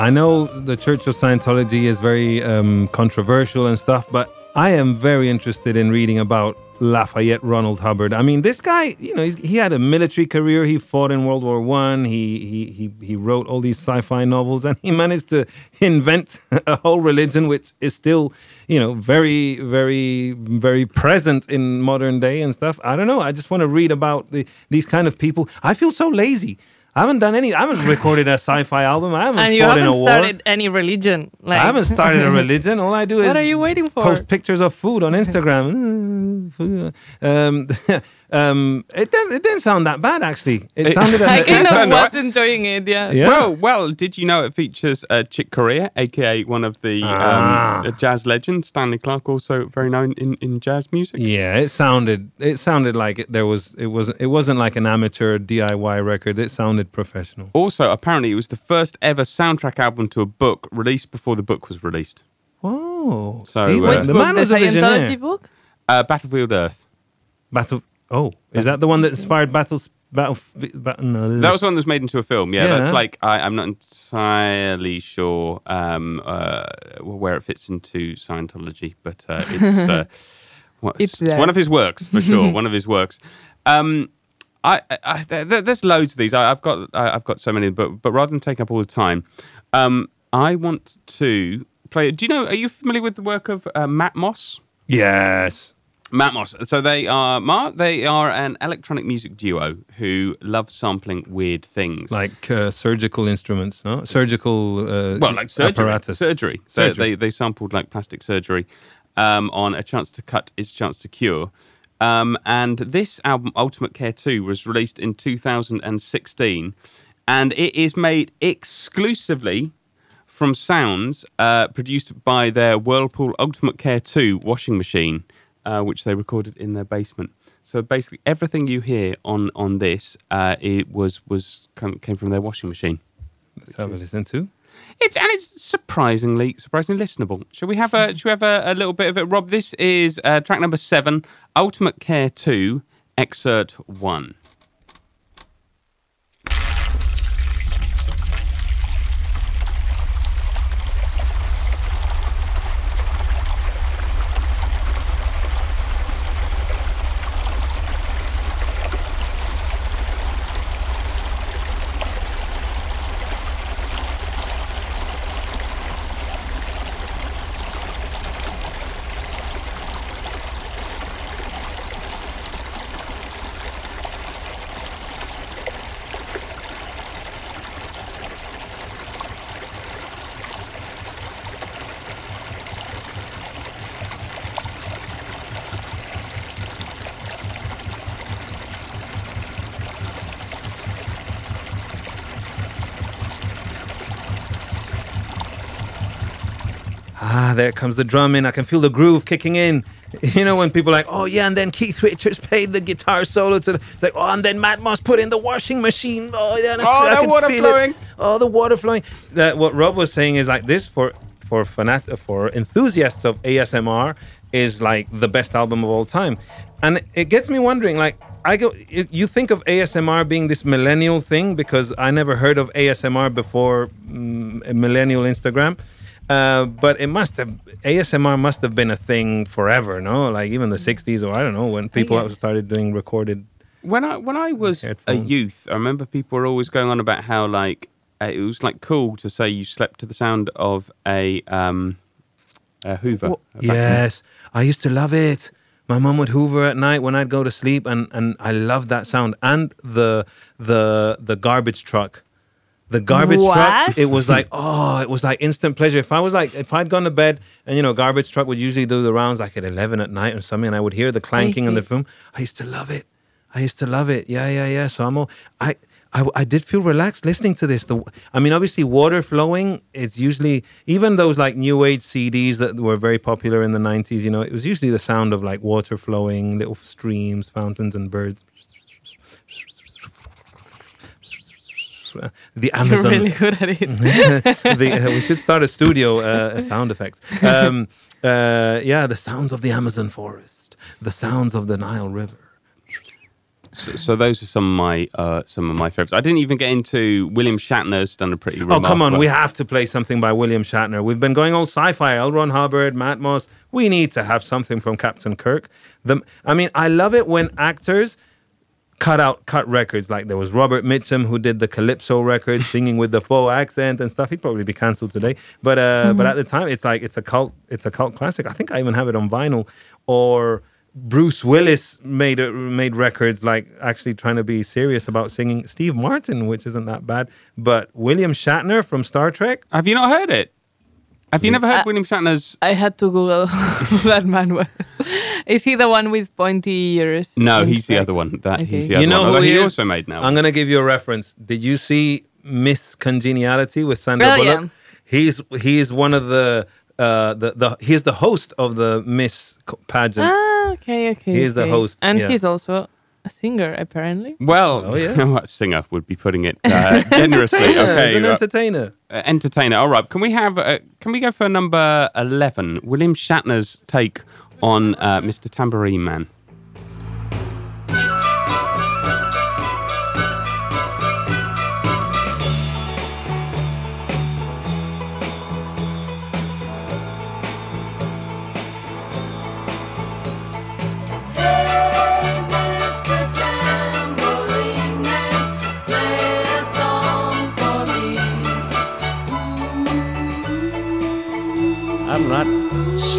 Speaker 1: I know the Church of Scientology is very um, controversial and stuff, but I am very interested in reading about Lafayette Ronald Hubbard. I mean, this guy, you know, he had a military career. He fought in World War One. He, he he he wrote all these sci-fi novels, and he managed to invent a whole religion, which is still, you know, very very very present in modern day and stuff. I don't know. I just want to read about the, these kind of people. I feel so lazy. I haven't done any. I haven't recorded a sci-fi album. I haven't
Speaker 5: and you
Speaker 1: fought in a
Speaker 5: haven't started any religion. Like
Speaker 1: I haven't started a religion. All I do is
Speaker 5: What are you waiting for?
Speaker 1: post pictures of food on Instagram. Mm, um, um, it didn't. It didn't sound that bad actually. It,
Speaker 4: It-
Speaker 1: sounded.
Speaker 5: I kind of was
Speaker 4: right.
Speaker 5: enjoying it. Yeah.
Speaker 1: Yeah.
Speaker 4: Well, well, did you know it features uh, Chick Corea, aka one of the
Speaker 1: Ah.
Speaker 4: um, uh, jazz legends, Stanley Clarke, also very known in, in jazz music.
Speaker 1: Yeah, it sounded. It sounded like it, there was. It wasn't. It wasn't like an amateur DIY record. It sounded professional.
Speaker 4: Also, apparently, it was the first ever soundtrack album to a book released before the book was released.
Speaker 1: Oh,
Speaker 4: So,
Speaker 1: see,
Speaker 4: uh,
Speaker 1: well, the man
Speaker 5: the
Speaker 1: was a visionary.
Speaker 5: Scientology book?
Speaker 4: Uh, Battlefield Earth.
Speaker 1: Battle. Oh, is that the one that inspired battles? Battle. battle no,
Speaker 4: That was one that's made into a film. Yeah,
Speaker 1: Yeah.
Speaker 4: that's like I, I'm not entirely sure um, uh, where it fits into Scientology, but uh, it's, uh, what-
Speaker 5: It's
Speaker 4: it's one of his works for sure. one of his works. Um, I, I, I there- there- there's loads of these. I, I've got I, I've got so many, but but rather than take up all the time, um, I want to play. Do you know? Are you familiar with the work of uh, Matmos?
Speaker 1: Yes.
Speaker 4: Matmos. So they are Mark. They are an electronic music duo who love sampling weird things.
Speaker 1: Like uh, surgical instruments, no? Surgical. Uh,
Speaker 4: well, like surgery.
Speaker 1: apparatus.
Speaker 4: Surgery. So
Speaker 1: Surgery.
Speaker 4: they they sampled like plastic surgery um, on a chance to cut is chance to cure. Um, and this album, Ultimate Care 2, was released in 2016. And it is made exclusively from sounds uh, produced by their Whirlpool Ultimate Care 2 washing machine, uh, which they recorded in their basement. So basically, everything you hear on on this, uh, it was was come, came from their washing machine.
Speaker 1: Let's have a listen to.
Speaker 4: It's and it's surprisingly surprisingly listenable. Should we have a should we have a, a little bit of it, Rob? This is uh, track number seven, Ultimate Care Two, Excerpt One.
Speaker 1: Ah, there comes the drum in. I can feel the groove kicking in. You know when people are like, oh yeah, and then Keith Richards played the guitar solo to the, it's like, oh, and then Matmos put in the washing machine. Oh, yeah, and I
Speaker 4: Oh,
Speaker 1: I
Speaker 4: that water
Speaker 1: feel it.
Speaker 4: flowing.
Speaker 1: Oh, the water flowing. That what Rob was saying is like this for for fanat for enthusiasts of ASMR is like the best album of all time, and it gets me wondering like. I go. You you think of ASMR being this millennial thing because I never heard of ASMR before mm, millennial Instagram. Uh, but it must have ASMR must have been a thing forever, no? Like even the '60s, or I don't know when people started doing recorded.
Speaker 4: When I when I was a youth, I remember people were always going on about how like uh, it was like cool to say you slept to the sound of a um a Hoover.
Speaker 5: Wha-
Speaker 4: a.
Speaker 1: Yes, I used to love it. My mum would hoover at night when I'd go to sleep, and, and I loved that sound. And the the the garbage truck, the garbage truck. It was like oh, it was like instant pleasure. If I was like if I'd gone to bed, and you know, garbage truck would usually do the rounds like at eleven at night or something, and I would hear the clanking and the
Speaker 5: hate-
Speaker 1: boom. I used to love it. I used to love it. Yeah, yeah, yeah. So I'm all I. I, I did feel relaxed listening to this. The, I mean, obviously, water flowing. It's usually even those like new age CDs that were very popular in the '90s. You know, it was usually the sound of like water flowing, little streams, fountains, and birds. The Amazon.
Speaker 5: You're really good at it.
Speaker 1: the, uh, we should start a studio uh, sound effects. Um, uh, yeah, the sounds of the Amazon forest, the sounds of the Nile River.
Speaker 4: So, so those are some of my uh, some of my favorites. I didn't even get into William Shatner's done a pretty.
Speaker 1: Oh, come on. We have to play something by William Shatner. We've been going all sci fi, L. Ron Hubbard, Matmos. We need to have something from Captain Kirk. The, I mean, I love it when actors cut out cut records. Like there was Robert Mitchum who did the Calypso record, singing with the faux accent and stuff. He'd probably be cancelled today. But uh, but at the time, it's like it's a cult. It's a cult classic. I think I even have it on vinyl. Or Bruce Willis made a, made records like actually trying to be serious about singing. Steve Martin, which isn't that bad, but William Shatner from Star Trek.
Speaker 4: Have you not heard it? Have you never heard
Speaker 5: Uh,
Speaker 4: William Shatner's?
Speaker 5: I had to Google that man was. Is he the one with pointy ears?
Speaker 4: No, he's the
Speaker 5: Shrek?
Speaker 4: other one. That
Speaker 5: Okay.
Speaker 4: he's the other
Speaker 1: You know
Speaker 4: one.
Speaker 1: who
Speaker 4: Although
Speaker 1: he
Speaker 4: he also made now.
Speaker 1: I'm gonna give you a reference. Did you see Miss Congeniality with Sandra
Speaker 5: Oh,
Speaker 1: Bullock?
Speaker 5: yeah.
Speaker 1: He's he's one of the uh the the he's the host of the Miss pageant.
Speaker 5: Ah, okay, okay.
Speaker 1: He's the host,
Speaker 5: and
Speaker 1: yeah.
Speaker 5: he's also a singer, apparently.
Speaker 4: Well,
Speaker 1: Oh, yeah.
Speaker 4: what singer would be putting it uh, generously?
Speaker 1: Yeah,
Speaker 4: okay,
Speaker 1: an entertainer.
Speaker 4: uh, entertainer. All right, can we have? Uh, can we go for number eleven? William Shatner's take on uh, Mr. Tambourine Man.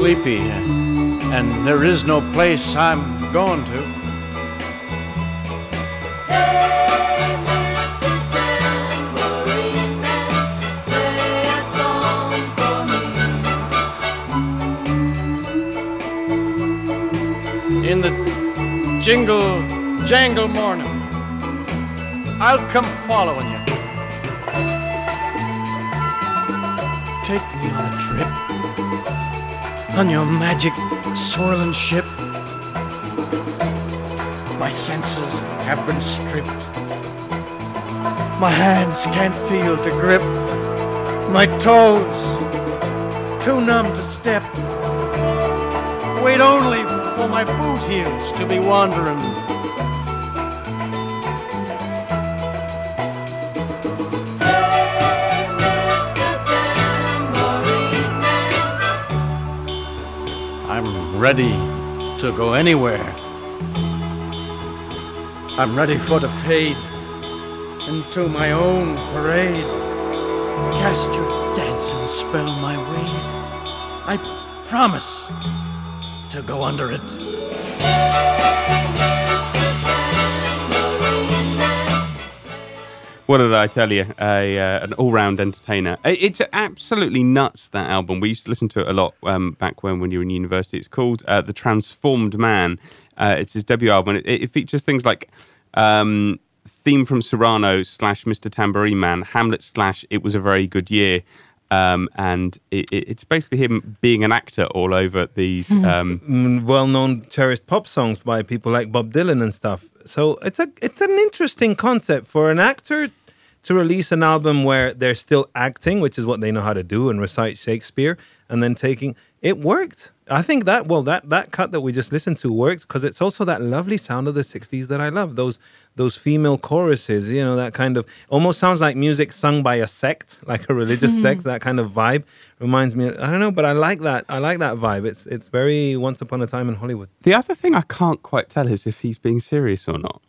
Speaker 10: Sleepy, and there is no place I'm going to.
Speaker 11: Play a song for me.
Speaker 10: In the jingle jangle morning, I'll come following you. Take me on on your magic swirling ship. My senses have been stripped. My hands can't feel to grip. My toes too numb to step. Wait only for my boot heels to be wandering. Ready to go anywhere. I'm ready for the fade into my own parade. Cast your dancing spell my way. I promise to go under it.
Speaker 4: What did I tell you? A, uh, an all-round entertainer. It's absolutely nuts that album. We used to listen to it a lot um, back when when you were in university. It's called uh, The Transformed Man. Uh, it's his debut album. It, it features things like um, theme from Cyrano slash Mr. Tambourine Man, Hamlet slash It Was a Very Good Year. Um, and it, it, it's basically him being an actor all over these. Um,
Speaker 1: Mm, well-known cherished pop songs by people like Bob Dylan and stuff. So it's a it's an interesting concept for an actor to release an album where they're still acting, which is what they know how to do and recite Shakespeare, and then taking it worked. I think that well that that cut that we just listened to worked because it's also that lovely sound of the '60s that I love. Those those female choruses, you know, that kind of almost sounds like music sung by a sect, like a religious mm-hmm. sect. That kind of vibe reminds me. I don't know, but I like that. I like that vibe. It's it's very Once Upon a Time in Hollywood.
Speaker 4: the other thing I can't quite tell is if he's being serious or not.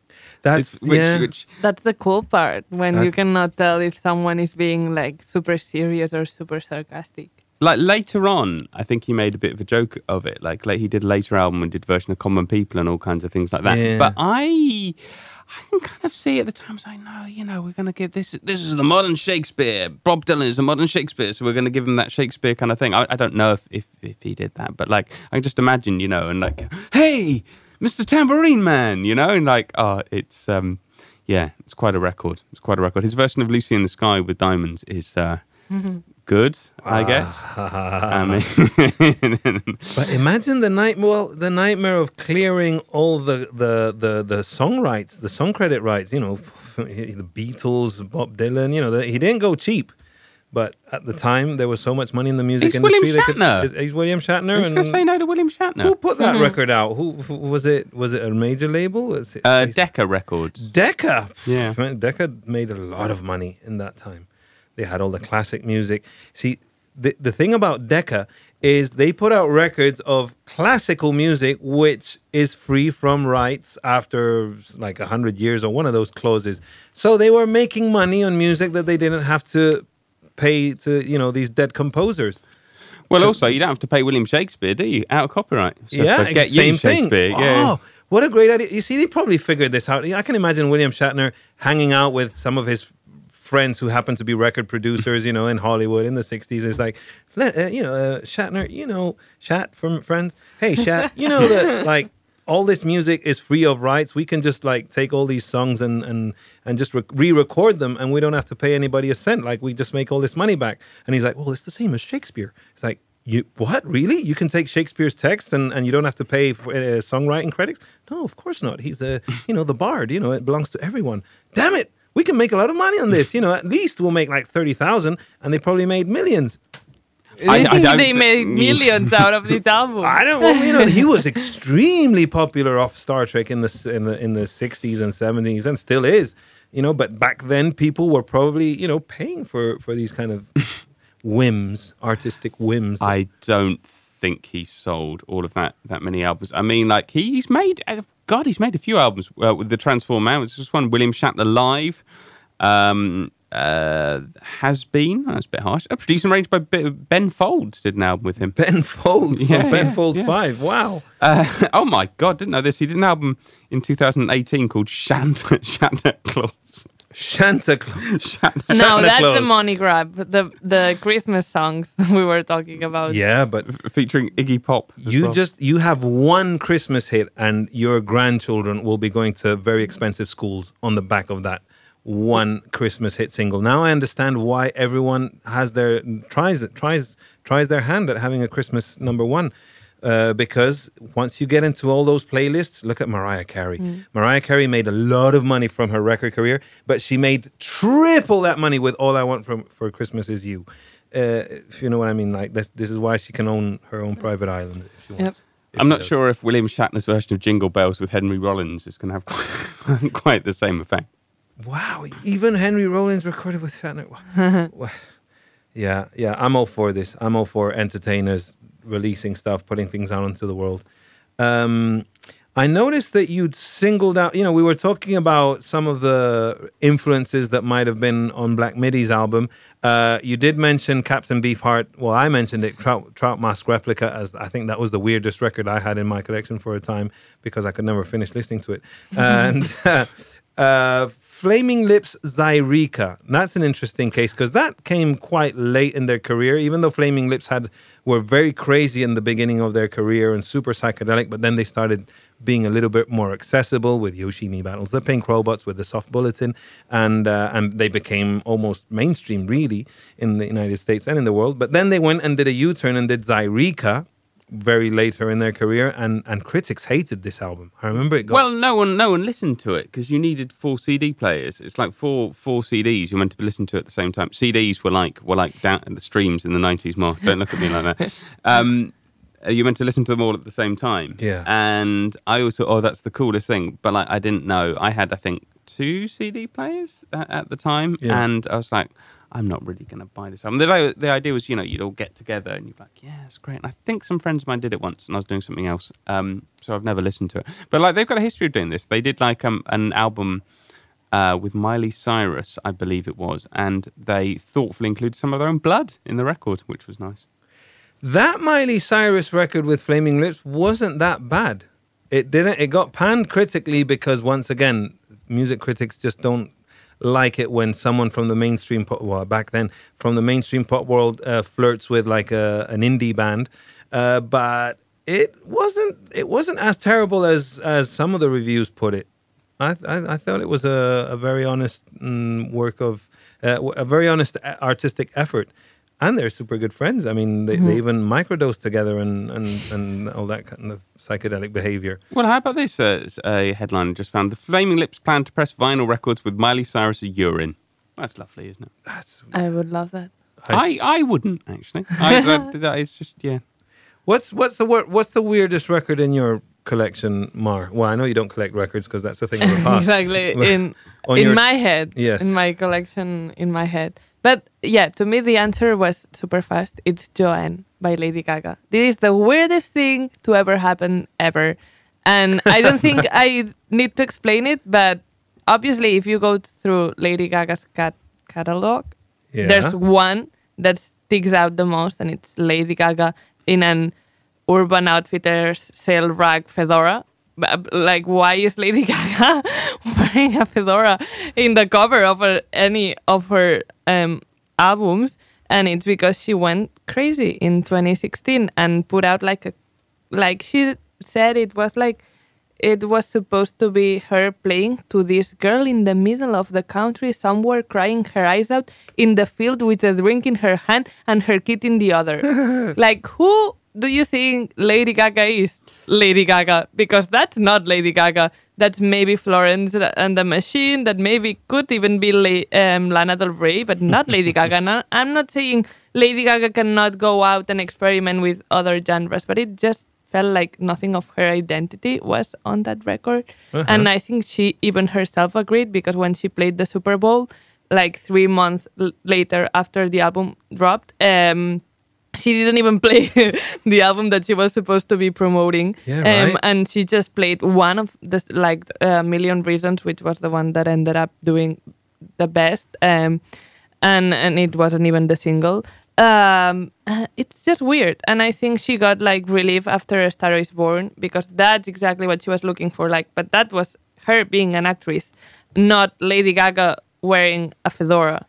Speaker 1: That's
Speaker 4: which,
Speaker 1: yeah.
Speaker 4: which
Speaker 5: That's the cool part when you cannot tell if someone is being like super serious or super sarcastic.
Speaker 4: Like later on, I think he made a bit of a joke of it. Like, like he did a later album and did a version of Common People and all kinds of things like that.
Speaker 1: Yeah.
Speaker 4: But I, I can kind of see at the time, saying, no, you know, we're going to give this. This is the modern Shakespeare. Bob Dylan is the modern Shakespeare, so we're going to give him that Shakespeare kind of thing. I, I don't know if, if if he did that, but like I can just imagine, you know, and like, hey, Mr. Tambourine Man, you know, and like, oh, it's um, yeah, it's quite a record. It's quite a record. His version of Lucy in the Sky with Diamonds is uh, good, I guess. I mean,
Speaker 1: But imagine the night well, the nightmare of clearing all the the the the song rights, the song credit rights. You know, the Beatles, Bob Dylan. You know, the, he didn't go cheap. But at the time, there was so much money in the music
Speaker 4: He's
Speaker 1: industry.
Speaker 4: William
Speaker 1: they could-
Speaker 4: Shatner.
Speaker 1: he's- he's William Shatner.
Speaker 4: Who's gonna say no to William Shatner?
Speaker 1: Who put that
Speaker 4: Mhm.
Speaker 1: record out? Who, who was it? Was it a major label? Was it,
Speaker 4: uh, Decca Records.
Speaker 1: Decca.
Speaker 4: Yeah.
Speaker 1: Decca made a lot of money in that time. They had all the classic music. See, the, the thing about Decca is they put out records of classical music, which is free from rights after like a hundred years or one of those clauses. So they were making money on music that they didn't have to pay to, you know, these dead composers.
Speaker 4: Well, also, you don't have to pay William Shakespeare, do you? Out of copyright. So
Speaker 1: yeah,
Speaker 4: forget
Speaker 1: same thing.
Speaker 4: Shakespeare. Oh, yeah.
Speaker 1: Oh, what a great idea! You see, they probably figured this out. I can imagine William Shatner hanging out with some of his friends who happen to be record producers, you know, in Hollywood in the '60s. It's like, let, uh, you know, uh, Shatner, you know, Shat from Friends. Hey, Shat, you know that like all this music is free of rights. We can just like take all these songs and and and just re- re-record them, and we don't have to pay anybody a cent. Like we just make all this money back. And he's like, well, it's the same as Shakespeare. It's like. You what really? You can take Shakespeare's text and, and you don't have to pay for uh, songwriting credits? No, of course not. He's a you know the bard. You know it belongs to everyone. Damn it! We can make a lot of money on this. You know, at least we'll make like thirty thousand, and they probably made millions.
Speaker 5: I, think they made millions out of this album.
Speaker 1: I don't. Well, you know, he was extremely popular off Star Trek in the in the in the sixties and seventies, and still is. You know, but back then people were probably you know paying for for these kind of whims, artistic whims.
Speaker 4: I don't think he sold all of that that many albums. I mean, like he's made uh, God, he's made a few albums uh, with the Transform Man. It's just one William Shatner live. Um, uh, has been that's a bit harsh. A produced and arranged by Ben Folds. Did an album with him.
Speaker 1: Ben Folds from Ben Folds Five. Wow.
Speaker 4: Uh, oh my God! Didn't know this. He did an album in 2018 called Santa Shatner Claus.
Speaker 1: Santa Claus.
Speaker 5: no,
Speaker 1: Santa
Speaker 5: that's
Speaker 1: Claus.
Speaker 5: the money grab. The the Christmas songs we were talking about.
Speaker 1: Yeah, but
Speaker 4: featuring Iggy Pop.
Speaker 1: You
Speaker 4: well.
Speaker 1: just you have one Christmas hit, and your grandchildren will be going to very expensive schools on the back of that one Christmas hit single. Now I understand why everyone has their tries tries tries their hand at having a Christmas number one. Uh, because once you get into all those playlists, look at Mariah Carey.
Speaker 12: Mm.
Speaker 1: Mariah Carey made a lot of money from her record career, but she made triple that money with "All I Want from for Christmas Is You." Uh, if you know what I mean, like this, this is why she can own her own private island if she wants. if
Speaker 4: I'm not
Speaker 1: does.
Speaker 4: sure if William Shatner's version of Jingle Bells with Henry Rollins is going to have quite, quite the same effect.
Speaker 1: Wow, even Henry Rollins recorded with Shatner. Wow. Wow. yeah, yeah, I'm all for this. I'm all for entertainers releasing stuff, putting things out into the world. Um, I noticed that you'd singled out, you know, we were talking about some of the influences that might have been on Black Midi's album. Uh, you did mention Captain Beefheart. Well, I mentioned it, Trout, Trout Mask Replica, as I think that was the weirdest record I had in my collection for a time because I could never finish listening to it. And uh, uh, Flaming Lips Zaireeka. That's an interesting case because that came quite late in their career, even though Flaming Lips had were very crazy in the beginning of their career and super psychedelic, but then they started being a little bit more accessible with Yoshimi Battles the Pink Robots, with the Soft Bulletin, and uh, and they became almost mainstream really in the United States and in the world. But then they went and did a U-turn and did Zaireeka very later in their career, and and critics hated this album. I remember it got
Speaker 4: Well, no one, no one listened to it because you needed four CD players. It's like four four CDs you're meant to be listening to at the same time. CDs were like were like down in the streams in the nineties. More, don't look at me like that. Um, uh, you meant to listen to them all at the same time.
Speaker 1: Yeah.
Speaker 4: And I always thought, oh, that's the coolest thing. But like, I didn't know. I had, I think, two CD players at, at the time,
Speaker 1: Yeah.
Speaker 4: and I was like. I'm not really going to buy this album. The, the idea was, you know, you'd all get together and you'd be like, yeah, it's great. And I think some friends of mine did it once and I was doing something else. Um, so I've never listened to it. But like, they've got a history of doing this. They did like um, an album uh, with Miley Cyrus, I believe it was, and they thoughtfully included some of their own blood in the record, which was nice.
Speaker 1: That Miley Cyrus record with Flaming Lips wasn't that bad. It didn't. It got panned critically because once again, music critics just don't like it when someone from the mainstream pop. Well, back then, from the mainstream pop world uh, flirts with like a, an indie band. Uh, but it wasn't. It wasn't as terrible as as some of the reviews put it. I I, I thought it was a, a very honest mm, work of uh, a very honest artistic effort. And they're super good friends. I mean, they,
Speaker 5: Mhm.
Speaker 1: they even microdose together and, and, and all that kind of psychedelic behavior.
Speaker 4: Well, how about this? Uh, a headline I just found: the Flaming Lips plan to press vinyl records with Miley Cyrus' urine. That's lovely, isn't it?
Speaker 1: That's.
Speaker 5: I would love that.
Speaker 4: I, I wouldn't actually. I, that, that is just yeah.
Speaker 1: What's what's the what's the weirdest record in your collection, Mar? Well, I know you don't collect records because that's a thing of the past.
Speaker 5: exactly in in
Speaker 1: your-
Speaker 5: my head
Speaker 1: Yes.
Speaker 5: in my collection in my head but yeah to me the answer was super fast it's joanne by lady gaga. This is the weirdest thing to ever happen ever. And i don't think i need to explain it but obviously if you go through lady gaga's cat catalog
Speaker 1: Yeah.
Speaker 5: there's one that sticks out the most and it's lady gaga in an urban outfitters sale rag fedora like why is lady gaga wearing a fedora in the cover of her, any of her um, albums? And it's because she went crazy in 2016 and put out like a like she said it was like it was supposed to be her playing to this girl in the middle of the country somewhere crying her eyes out in the field with a drink in her hand and her kid in the other. Like who do you think lady gaga is lady gaga because that's not lady gaga that's maybe florence and the machine that maybe could even be La- um, lana del rey but not lady gaga and i'm not saying lady gaga cannot go out and experiment with other genres but it just felt like nothing of her identity was on that record.
Speaker 12: Uh-huh.
Speaker 5: And I think she even herself agreed because when she played the Super Bowl, like three months l- later after the album dropped, um, she didn't even play the album that she was supposed to be promoting.
Speaker 12: Yeah,
Speaker 5: um, and she just played one of the like a million reasons, which was the one that ended up doing the best. Um, and and it wasn't even the single. Um, uh, it's just weird, and I think she got like relief after A Star Is Born because that's exactly what she was looking for. Like, but that was her being an actress, not Lady Gaga wearing a fedora.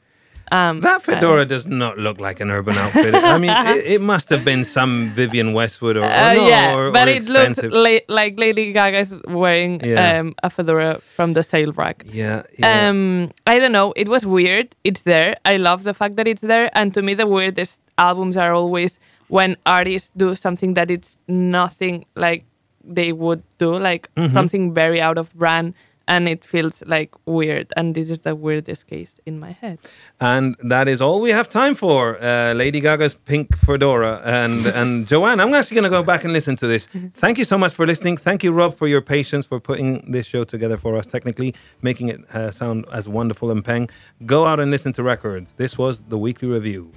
Speaker 5: Um,
Speaker 1: That fedora does not look like an urban outfit. I mean, it, it must have been some Vivienne Westwood or, or
Speaker 5: Uh,
Speaker 1: no,
Speaker 5: yeah,
Speaker 1: or,
Speaker 5: but
Speaker 1: or
Speaker 5: it looks la- like Lady Gaga's wearing
Speaker 1: Yeah.
Speaker 5: um, a fedora from the sale rack.
Speaker 1: Yeah, yeah.
Speaker 5: Um, I don't know. It was weird. It's there. I love the fact that it's there. And to me, the weirdest albums are always when artists do something that it's nothing like they would do, like
Speaker 1: Mhm.
Speaker 5: something very out of brand, and it feels like weird. And this is the weirdest case in my head.
Speaker 1: And that is all we have time for. Uh, Lady Gaga's pink fedora. And and Joanne, I'm actually going to go back and listen to this. Thank you so much for listening. Thank you, Rob, for your patience for putting this show together for us technically, making it uh, sound as wonderful and peng. Go out and listen to records. This was the weekly review.